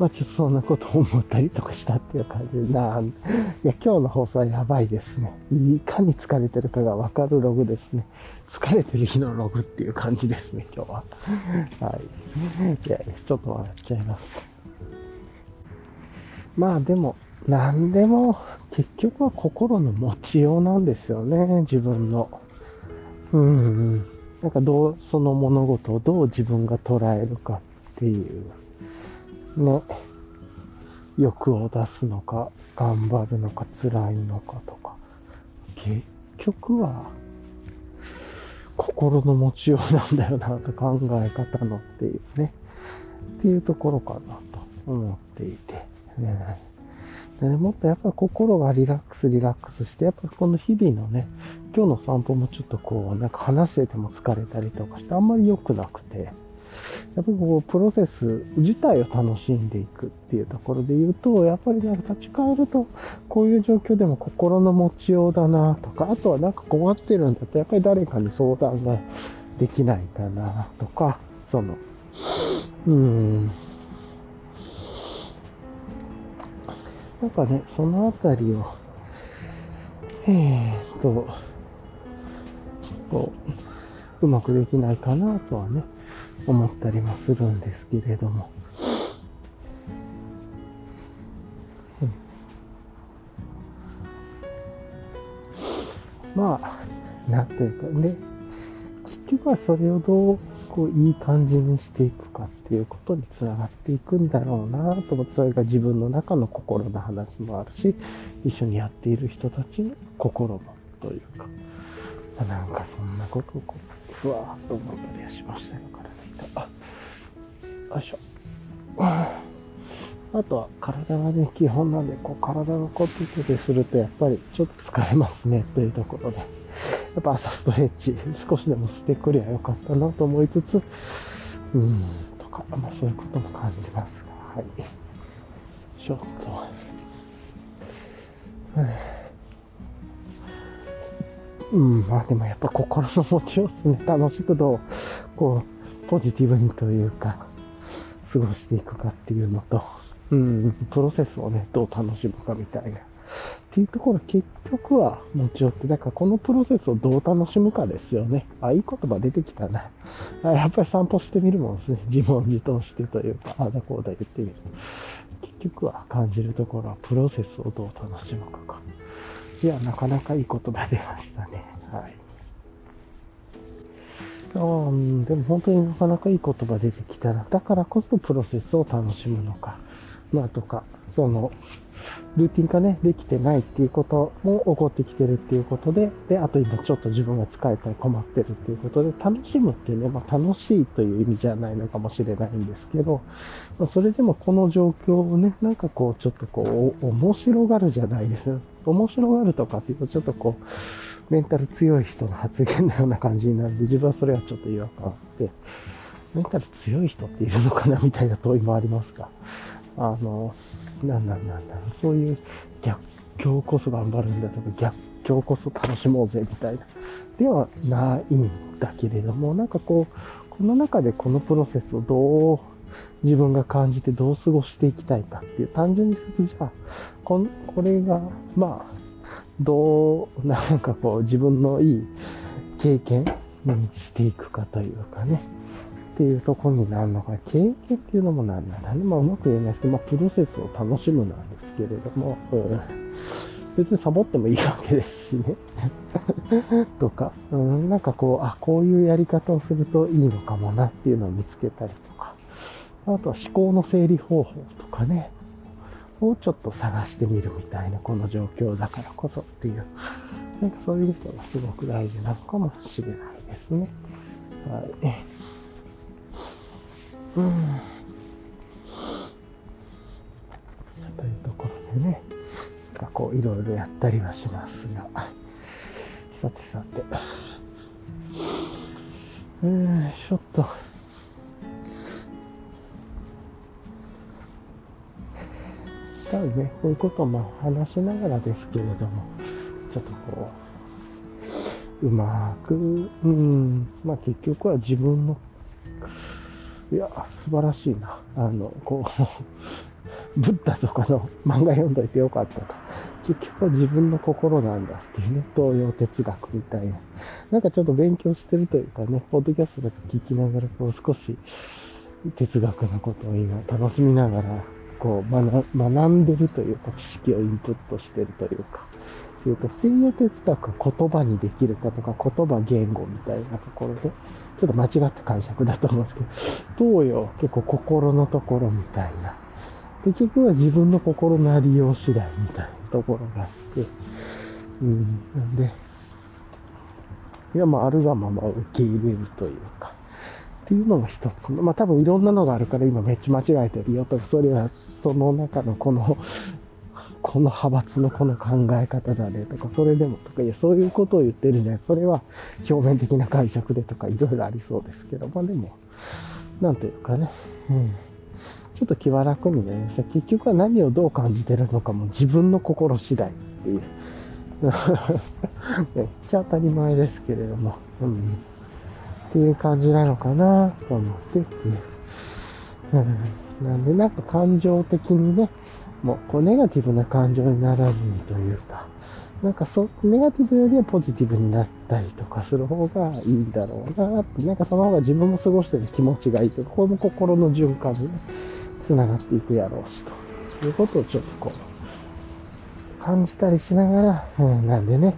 まあちょっとそんなことを思ったりとかしたっていう感じな。いや、今日の放送はやばいですね。いかに疲れてるかがわかるログですね。疲れてる日のログっていう感じですね、今日は。はい。いや、ちょっと笑っちゃいます。まあでも、何でも結局は心の持ちようなんですよね、自分の。うん。なんかどう、その物事をどう自分が捉えるかっていう。ね、欲を出すのか、頑張るのか、辛いのかとか、結局は、心の持ちようなんだよなと考え方のっていうね、っていうところかなと思っていて、ね、でもっとやっぱり心がリラックスリラックスして、やっぱりこの日々のね、今日の散歩もちょっとこう、なんか話してても疲れたりとかして、あんまり良くなくて、やっぱりこう、プロセス自体を楽しんでいくっていうところで言うと、やっぱりなんか立ち返ると、こういう状況でも心の持ちようだなとか、あとはなんか困ってるんだったら、やっぱり誰かに相談ができないかなとか、その、うん。なんかね、そのあたりを、えーと、こう、うまくできないかなとはね、思ったりもするんですけれども。まあ、なんというかね、結局はそれをどうこういい感じにしていくかっていうことにつながっていくんだろうなと思って、それが自分の中の心の話もあるし、一緒にやっている人たちの心もというか、なんかそんなことをこう、ふわーっと思ったりはしましたよ、よいしょ。あとは体がね、基本なんで、こう体がこうピクピするとやっぱりちょっと疲れますねというところで、やっぱ朝ストレッチ少しでもしてくりゃよかったなと思いつつ、うん、とか、まあそういうことも感じますが、はい。ちょっと、うん、まあでもやっぱ心の持ちようっすね。楽しくどう、こう、ポジティブにというか、過ごしていくかっていうのと、うん、プロセスをね、どう楽しむかみたいな。っていうところ、結局は持ち寄って、だからこのプロセスをどう楽しむかですよね。あ、いい言葉出てきたな。やっぱり散歩してみるもんですね。自問自答してというか、あだこうだ言ってみる。結局は感じるところはプロセスをどう楽しむかか。いや、なかなかいい言葉出ましたね。はい。うん、でも本当になかなかいい言葉出てきたら、だからこそプロセスを楽しむのか、まあとか、その、ルーティン化ね、できてないっていうことも起こってきてるっていうことで、で、あと今ちょっと自分が使えたり困ってるっていうことで、楽しむってね、まあ楽しいという意味じゃないのかもしれないんですけど、まあ、それでもこの状況をね、なんかこう、ちょっとこう、面白がるじゃないですよ。面白がるとかっていうと、ちょっとこう、メンタル強い人の発言のような感じになるんで、自分はそれはちょっと違和感あって、メンタル強い人っているのかなみたいな問いもありますが、あの、なんなんなんだそういう逆境こそ頑張るんだとか、逆境こそ楽しもうぜみたいな、ではないんだけれども、なんかこう、この中でこのプロセスをどう自分が感じてどう過ごしていきたいかっていう単純にするじゃあここれがまあどうなんかこう自分のいい経験にしていくかというかね。っていうとこになるのか経験っていうのもなんだろうね。まあうまく言えないですけど、まあ、プロセスを楽しむなんですけれども、うん、別にサボってもいいわけですしね。とか、うん、なんかこうあこういうやり方をするといいのかもなっていうのを見つけたりとか。あとは思考の整理方法とかね。をちょっと探してみるみたいなこの状況だからこそっていうなんかそういうことがすごく大事なのかもしれないですね。はい。うん。というところでね、なんかこういろいろやったりはしますが、さてさて、えー、ちょっと、多分ね、こういうことをまあ話しながらですけれども、ちょっとこう、うまく、うん、まあ結局は自分のいや、素晴らしいな。あの、こう、ブッダとかの漫画読んどいてよかったと。結局は自分の心なんだっていうね、東洋哲学みたいな。なんかちょっと勉強してるというかね、ポッドキャストとか聞きながら、こう少し哲学のことを今楽しみながら、こう学んでるというか、知識をインプットしてるというか、っていうと、西洋哲学は言葉にできるかとか、言葉言語みたいなところで、ちょっと間違った解釈だと思うんですけど、東洋結構心のところみたいな。で、結局は自分の心のありよう次第みたいなところがあって、うん、なんで、いや、まあ、あるがまま受け入れるというか、っていうのも一つの、まあ多分いろんなのがあるから今めっちゃ間違えてるよと、それはその中のこの この派閥のこの考え方だねとか、それでもとか、いや、そういうことを言ってるじゃない。それは表面的な解釈でとか、いろいろありそうですけど、まあでも、なんていうかね、うん。ちょっと気は楽にね、結局は何をどう感じてるのかも自分の心次第っていう。めっちゃ当たり前ですけれども、うん。っていう感じなのかなと思ってっていう。うん、なんで、なんか感情的にね、もうこうネガティブな感情にならずにというか、なんかそ、ネガティブよりはポジティブになったりとかする方がいいんだろうなって、なんかその方が自分も過ごしてる気持ちがいいというか、これも心の循環に、ね、繋がっていくやろうし、ということをちょっとこう、感じたりしながら、うん、なんでね、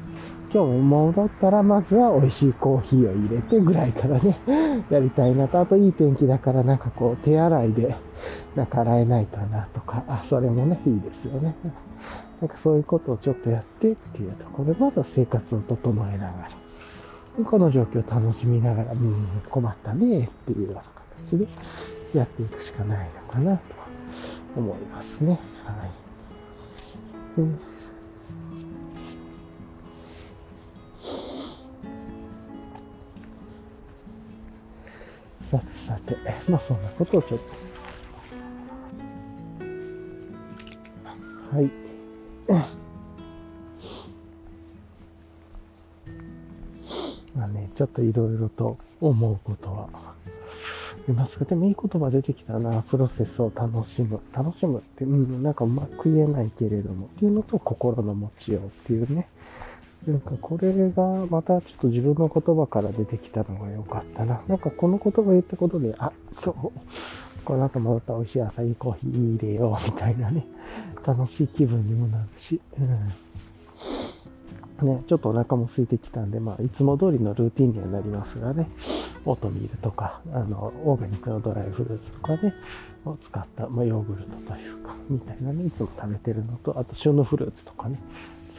今日戻ったら、まずは美味しいコーヒーを入れてぐらいからね、やりたいなと。あといい天気だからなんかこう手洗いで、なんか洗えないかなとか、あ、それもね、いいですよね。なんかそういうことをちょっとやってっていうところで、まずは生活を整えながら、この状況を楽しみながら、うん、困ったねっていうような形でやっていくしかないのかなと思いますね。はい。うんさてさて、まあそんなことをちょっと。はい。まあね、ちょっといろいろと思うことはありますが、でもいい言葉出てきたな。プロセスを楽しむ。楽しむって、うん、なんかうまく言えないけれども、っていうのと心の持ちようっていうね。なんかこれがまたちょっと自分の言葉から出てきたのが良かったな。なんかこの言葉言ったことで、あ、今日、この後また美味しい朝いいコーヒー入れようみたいなね、楽しい気分にもなるし、うん、ね、ちょっとお腹も空いてきたんで、まあ、いつも通りのルーティンにはなりますがね、オートミールとか、あの、オーガニックのドライフルーツとかね、を使った、まあ、ヨーグルトというか、みたいなね、いつも食べてるのと、あと旬のフルーツとかね、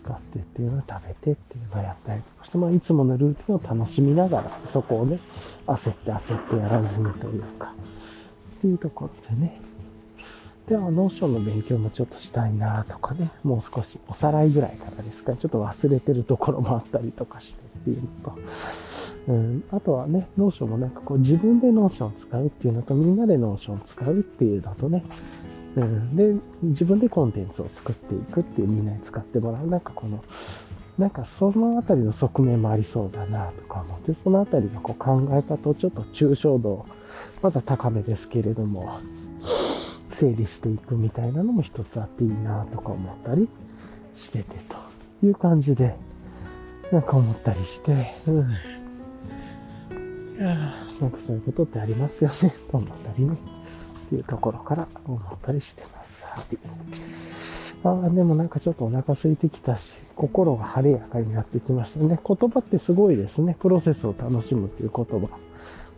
使ってっていうのを食べてっていうのをやったりとかして、まあ、いつものルーティンを楽しみながら、そこをね、焦って焦ってやらずにというか、っていうところでね。では、 Notion の勉強もちょっとしたいなとかね、もう少しおさらいぐらいからですかね、ちょっと忘れてるところもあったりとかしてっていうのと、うん、あとはね、 Notion もなんかこう自分で Notion を使うっていうのと、みんなで Notion を使うっていうのとね、うん、で、自分でコンテンツを作っていくっていうみんなに使ってもらう。なんかこの、なんかそのあたりの側面もありそうだなとか思って、そのあたりのこう考え方をちょっと抽象度、まだ高めですけれども、整理していくみたいなのも一つあっていいなとか思ったりしててという感じで、なんか思ったりして、うん。いやなんかそういうことってありますよね、と思ったりね。っていうところから思ったりしてます。はい。ああ、でもなんかちょっとお腹空いてきたし、心が晴れやかになってきましたね。言葉ってすごいですね。プロセスを楽しむっていう言葉。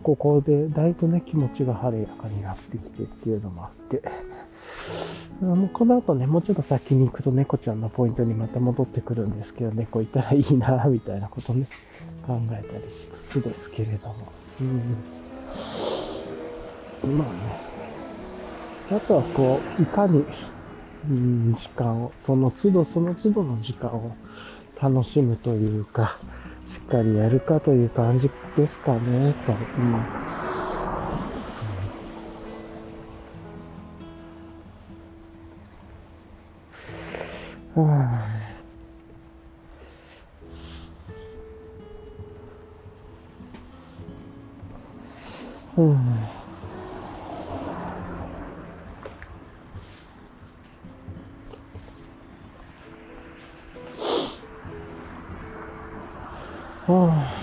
ここでだいぶね、気持ちが晴れやかになってきてっていうのもあって。あのこの後ね、もうちょっと先に行くと猫ちゃんのポイントにまた戻ってくるんですけど、猫いたらいいな、みたいなことね、考えたりしつつですけれども。うん。まあね。あとはこう、いかに、うん、時間を、その都度その都度の時間を楽しむというか、しっかりやるかという感じですかね、と。うん。はあうん。はあ、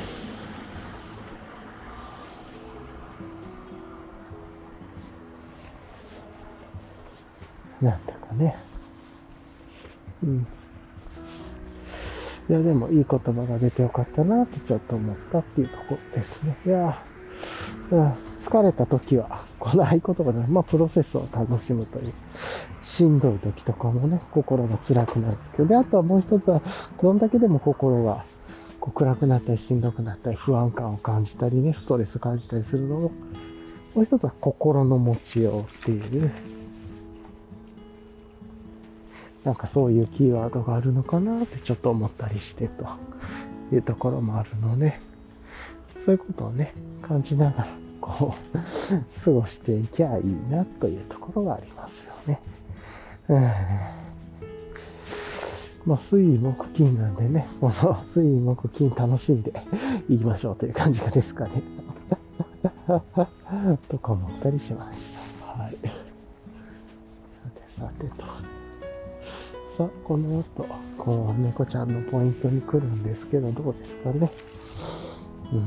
なんだかね。うん。いや、でもいい言葉が出てよかったなってちょっと思ったっていうとこですね。いや、うん、疲れた時は、この合言葉で、まあ、プロセスを楽しむという。しんどい時とかもね、心が辛くなる時。で、あとはもう一つは、どんだけでも心がこう暗くなったりしんどくなったり不安感を感じたりね、ストレス感じたりするのも、もう一つは心の持ちようっていう、なんかそういうキーワードがあるのかなってちょっと思ったりしてと。いうところもあるので、そういうことをね、感じながら、こう、過ごしていきゃいいなというところがありますよね。うん。まあ、水木金なんでね、この水木金楽しんで いきましょうという感じがですかね。とか思ったりしました。はい。さてさてと。さあ、この後、こう、猫ちゃんのポイントに来るんですけど、どうですかね。うん。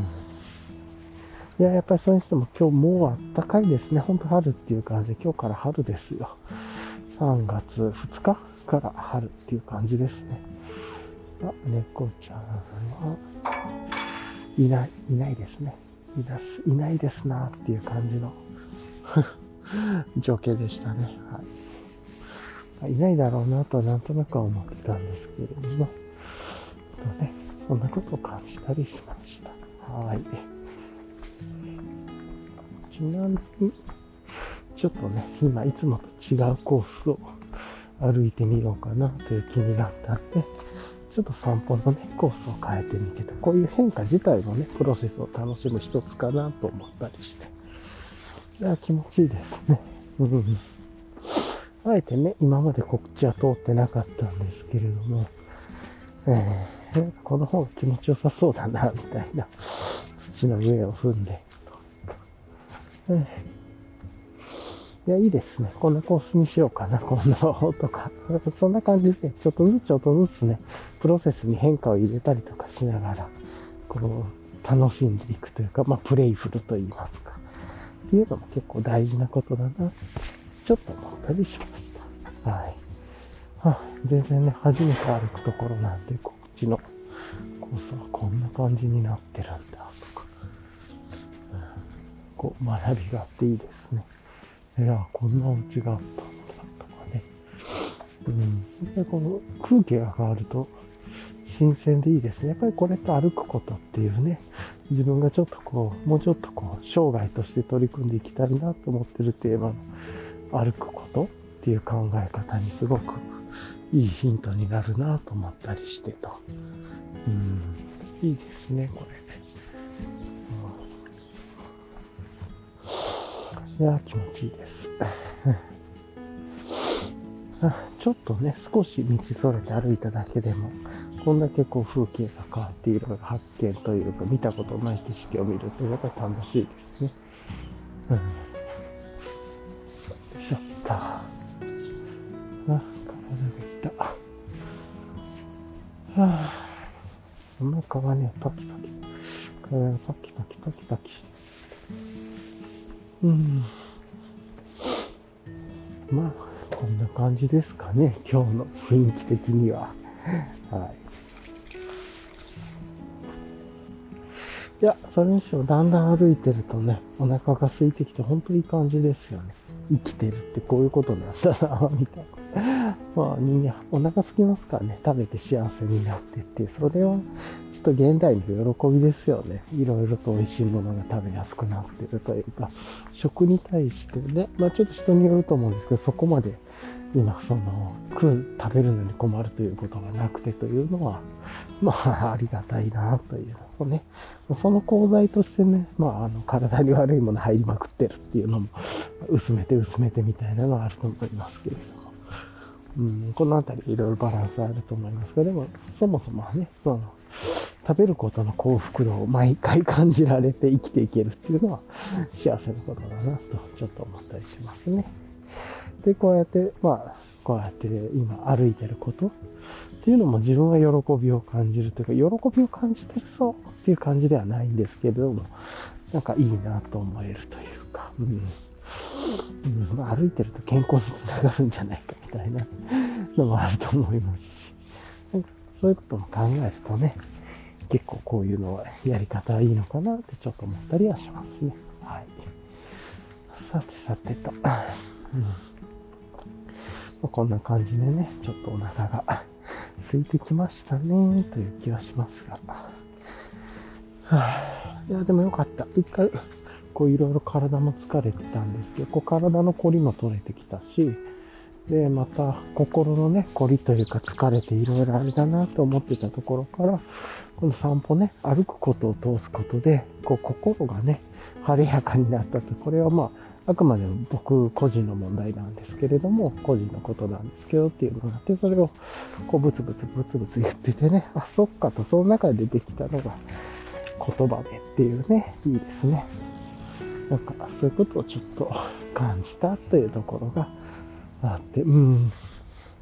いや、やっぱりそれにしても今日もうあったかいですね。ほんと春っていう感じで、今日から春ですよ。3月2日から春っていう感じですね。あ、猫ちゃんはいない、いないですね。いなす、いないですなっていう感じの 情景でしたね。はい。いないだろうなとはなんとなくは思ってたんですけれども、とね、そんなことを感じたりしました。はい。ちなみに、ちょっとね、今いつもと違うコースを歩いてみようかなという気になったんで、ちょっと散歩のね、コースを変えてみてた。こういう変化自体のね、プロセスを楽しむ一つかなと思ったりして。いや、気持ちいいですね。うん。あえてね、今まで告知は通ってなかったんですけれども、えー、この方が気持ちよさそうだな、みたいな。土の上を踏んで、えーいや、いいですね。こんなコースにしようかな、こんなとか。そんな感じで、ちょっとずつちょっとずつね、プロセスに変化を入れたりとかしながら、こう、楽しんでいくというか、まあ、プレイフルと言いますか。っていうのも結構大事なことだな、ちょっと思ったりしました。はい。はあ、全然ね、初めて歩くところなんで、こっちのコースはこんな感じになってるんだ、とか。こう学びがあっていいですね。いや、こんなお家があったんだとかね。うん。やっぱりこの風景が変わると新鮮でいいですね。やっぱりこれと歩くことっていうね、自分がちょっとこう、もうちょっとこう、生涯として取り組んでいきたいなと思ってるテーマの歩くことっていう考え方にすごくいいヒントになるなと思ったりしてと。うん、いいですね、これね。いや、気持ちいいです。ちょっとね、少し道それて歩いただけでも、こんだけこう風景が変わっていろいろ発見というか、見たことない景色を見ると、やっぱり楽しいですね。うん。よいしょっと。あ、体が痛。はあ。お腹がね、パキパキ。体がパキパキパキパキ。うん。まあ、こんな感じですかね。今日の雰囲気的には。はい。いや、それにしてもだんだん歩いてるとね、お腹が空いてきて本当にいい感じですよね。生きてるってこういうことなんだな、みたいな。まあ人間、お腹空きますからね、食べて幸せになってって、それはちょっと現代の喜びですよね。いろいろと美味しいものが食べやすくなってるというか、食に対してね、まあちょっと人によると思うんですけど、そこまで今その食う食べるのに困るということがなくてというのはまあありがたいなというのとね。その功罪としてねまああの体に悪いもの入りまくってるっていうのも薄めて薄めてみたいなのはあると思いますけれども、うん、この辺りいろいろバランスあると思いますがでもそもそもはねその食べることの幸福度を毎回感じられて生きていけるっていうのは幸せなことだなとちょっと思ったりしますね。で、こうやって、まあ、こうやって今歩いてることっていうのも自分は喜びを感じるというか、喜びを感じてるぞっていう感じではないんですけれども、なんかいいなと思えるというか、うん。歩いてると健康につながるんじゃないかみたいなのもあると思いますし、そういうことも考えるとね、結構こういうのはやり方はいいのかなってちょっと思ったりはしますね。はい。さてさてと。うんまこんな感じでね、ちょっとお腹が空いてきましたね、という気はしますが。はあ、いや、でもよかった。一回、こういろいろ体も疲れてたんですけど、こう体の凝りも取れてきたし、で、また心のね、凝りというか疲れていろいろあれだなと思ってたところから、この散歩ね、歩くことを通すことで、こう心がね、晴れやかになったと。これはまあ、あくまでも僕個人の問題なんですけれども、個人のことなんですけどっていうのがあって、それをこうブツブツブツブツ言っててね、あ、そっかと、その中で出てきたのが言葉でっていうね、いいですね。なんかそういうことをちょっと感じたというところがあって、うん、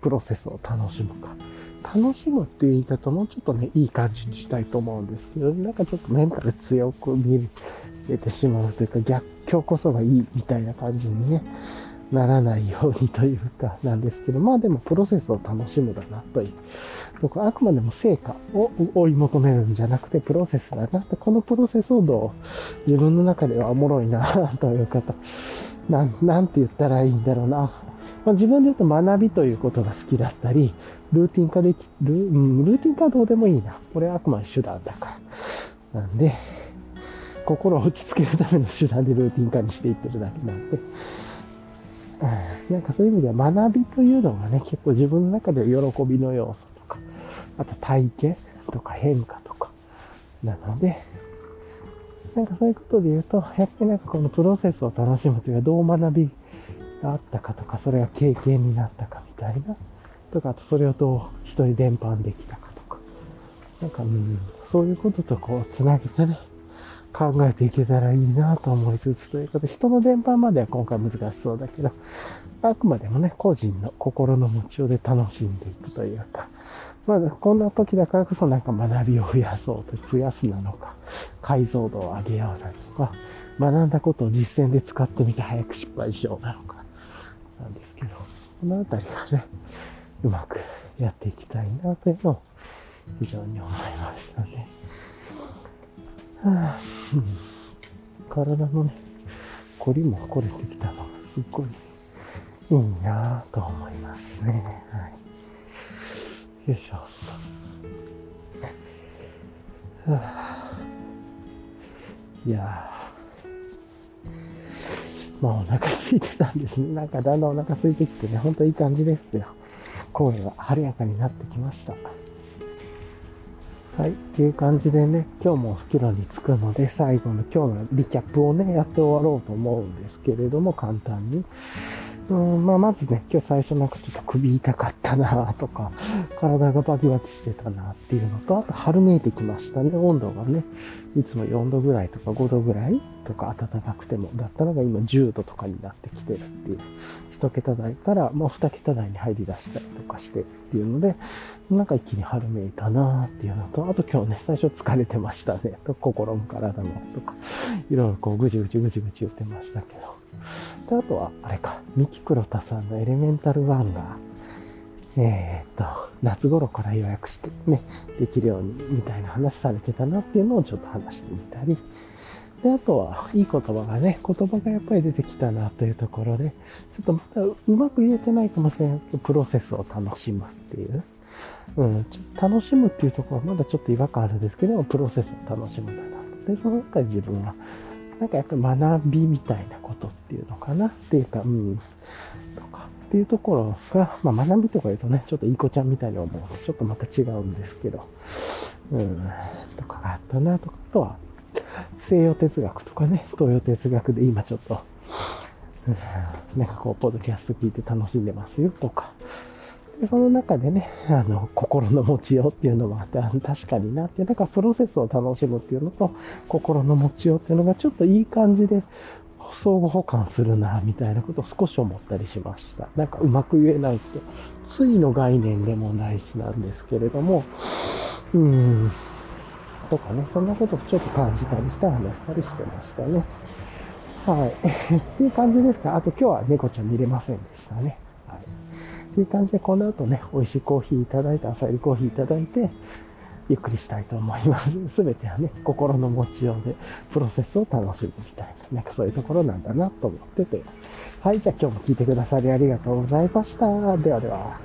プロセスを楽しむか。楽しむっていう言い方もちょっとね、いい感じにしたいと思うんですけど、なんかちょっとメンタル強く見えてしまうというか、逆今日こそがいいみたいな感じにね、ならないようにというかなんですけど、まあでもプロセスを楽しむだなという。僕はあくまでも成果を追い求めるんじゃなくてプロセスだなと。このプロセスをどう自分の中ではおもろいなという方、なん、なんて言ったらいいんだろうな。まあ、自分で言うと学びということが好きだったり、ルーティン化できる、うん、ルーティン化はどうでもいいな。これはあくまで手段だから。なんで、心を落ち着けるための手段でルーティン化にしていってるだけなんで、なんかそういう意味では学びというのがね、結構自分の中で喜びの要素とか、あと体験とか変化とか、なので、なんかそういうことで言うと、やっぱりなんかこのプロセスを楽しむというか、どう学びがあったかとか、それが経験になったかみたいな、とか、あとそれをどう人に伝播できたかとか、なんか、うん、そういうこととこう、つなげてね、考えていけたらいいなと思いつつということで、人の伝播までは今回難しそうだけど、あくまでもね、個人の心の持ちようで楽しんでいくというか、まあ、こんな時だからこそなんか学びを増やそうと、増やすなのか、解像度を上げようなのか、学んだことを実践で使ってみて早く失敗しようなのか、なんですけど、このあたりがね、うまくやっていきたいなというのを非常に思いましたね。はあ、体のね、こりもこれてきたのがすっごいいいなぁと思いますね。はい。よいしょ。はあ、いやぁまあお腹空いてたんですね。なんかだんだんお腹空いてきてね、ほんといい感じですよ。声が晴れやかになってきました。はい。っていう感じでね、今日も袋に着くので、最後の今日のリキャップをね、やって終わろうと思うんですけれども、簡単に。うんまあ、まずね、今日最初なんかちょっと首痛かったなとか、体がバキバキしてたなっていうのと、あと春めいてきましたね。温度がね、いつも4度ぐらいとか5度ぐらいとか暖かくても、だったのが今10度とかになってきてるっていう。1桁台からもう2桁台に入り出したりとかしてるっていうので、なんか一気に春めいたなっていうのと、あと今日ね、最初疲れてましたね。と心も体もとか、いろいろこうぐちぐちぐちぐち言ってましたけど。で、あとは、あれか、三木黒田さんのエレメンタル1が、えー、っと、夏頃から予約してね、できるようにみたいな話されてたなっていうのをちょっと話してみたり、で、あとは、いい言葉がね、言葉がやっぱり出てきたなというところで、ちょっとまだうまく言えてないかもしれないけど、プロセスを楽しむっていう。うん、ちょっと楽しむっていうところはまだちょっと違和感あるんですけども、プロセスを楽しむだなと。で、その中で自分はなんかやっぱり学びみたいなことっていうのかな？っていうか、うん、とかっていうところが、まあ学びとか言うとね、ちょっといい子ちゃんみたいに思うとちょっとまた違うんですけど、うん、とかがあったなとか、あとは西洋哲学とかね、東洋哲学で今ちょっと、うん、なんかこう、ポッドキャスト聞いて楽しんでますよとか、その中でね、あの、心の持ちようっていうのもあって、確かになって、なんかプロセスを楽しむっていうのと、心の持ちようっていうのがちょっといい感じで、相互補完するな、みたいなことを少し思ったりしました。なんかうまく言えないですけど、ついの概念でもないしなんですけれども、うん、とかね、そんなことをちょっと感じたりして話したりしてましたね。はい。っていう感じですか。あと今日は猫ちゃん見れませんでしたね。っていう感じで、この後ね、美味しいコーヒーいただいて、朝入りコーヒーいただいて、ゆっくりしたいと思います。すべてはね、心の持ちようで、プロセスを楽しむみたいな、なんかそういうところなんだなと思ってて。はい、じゃあ今日も聞いてくださりありがとうございました。ではでは。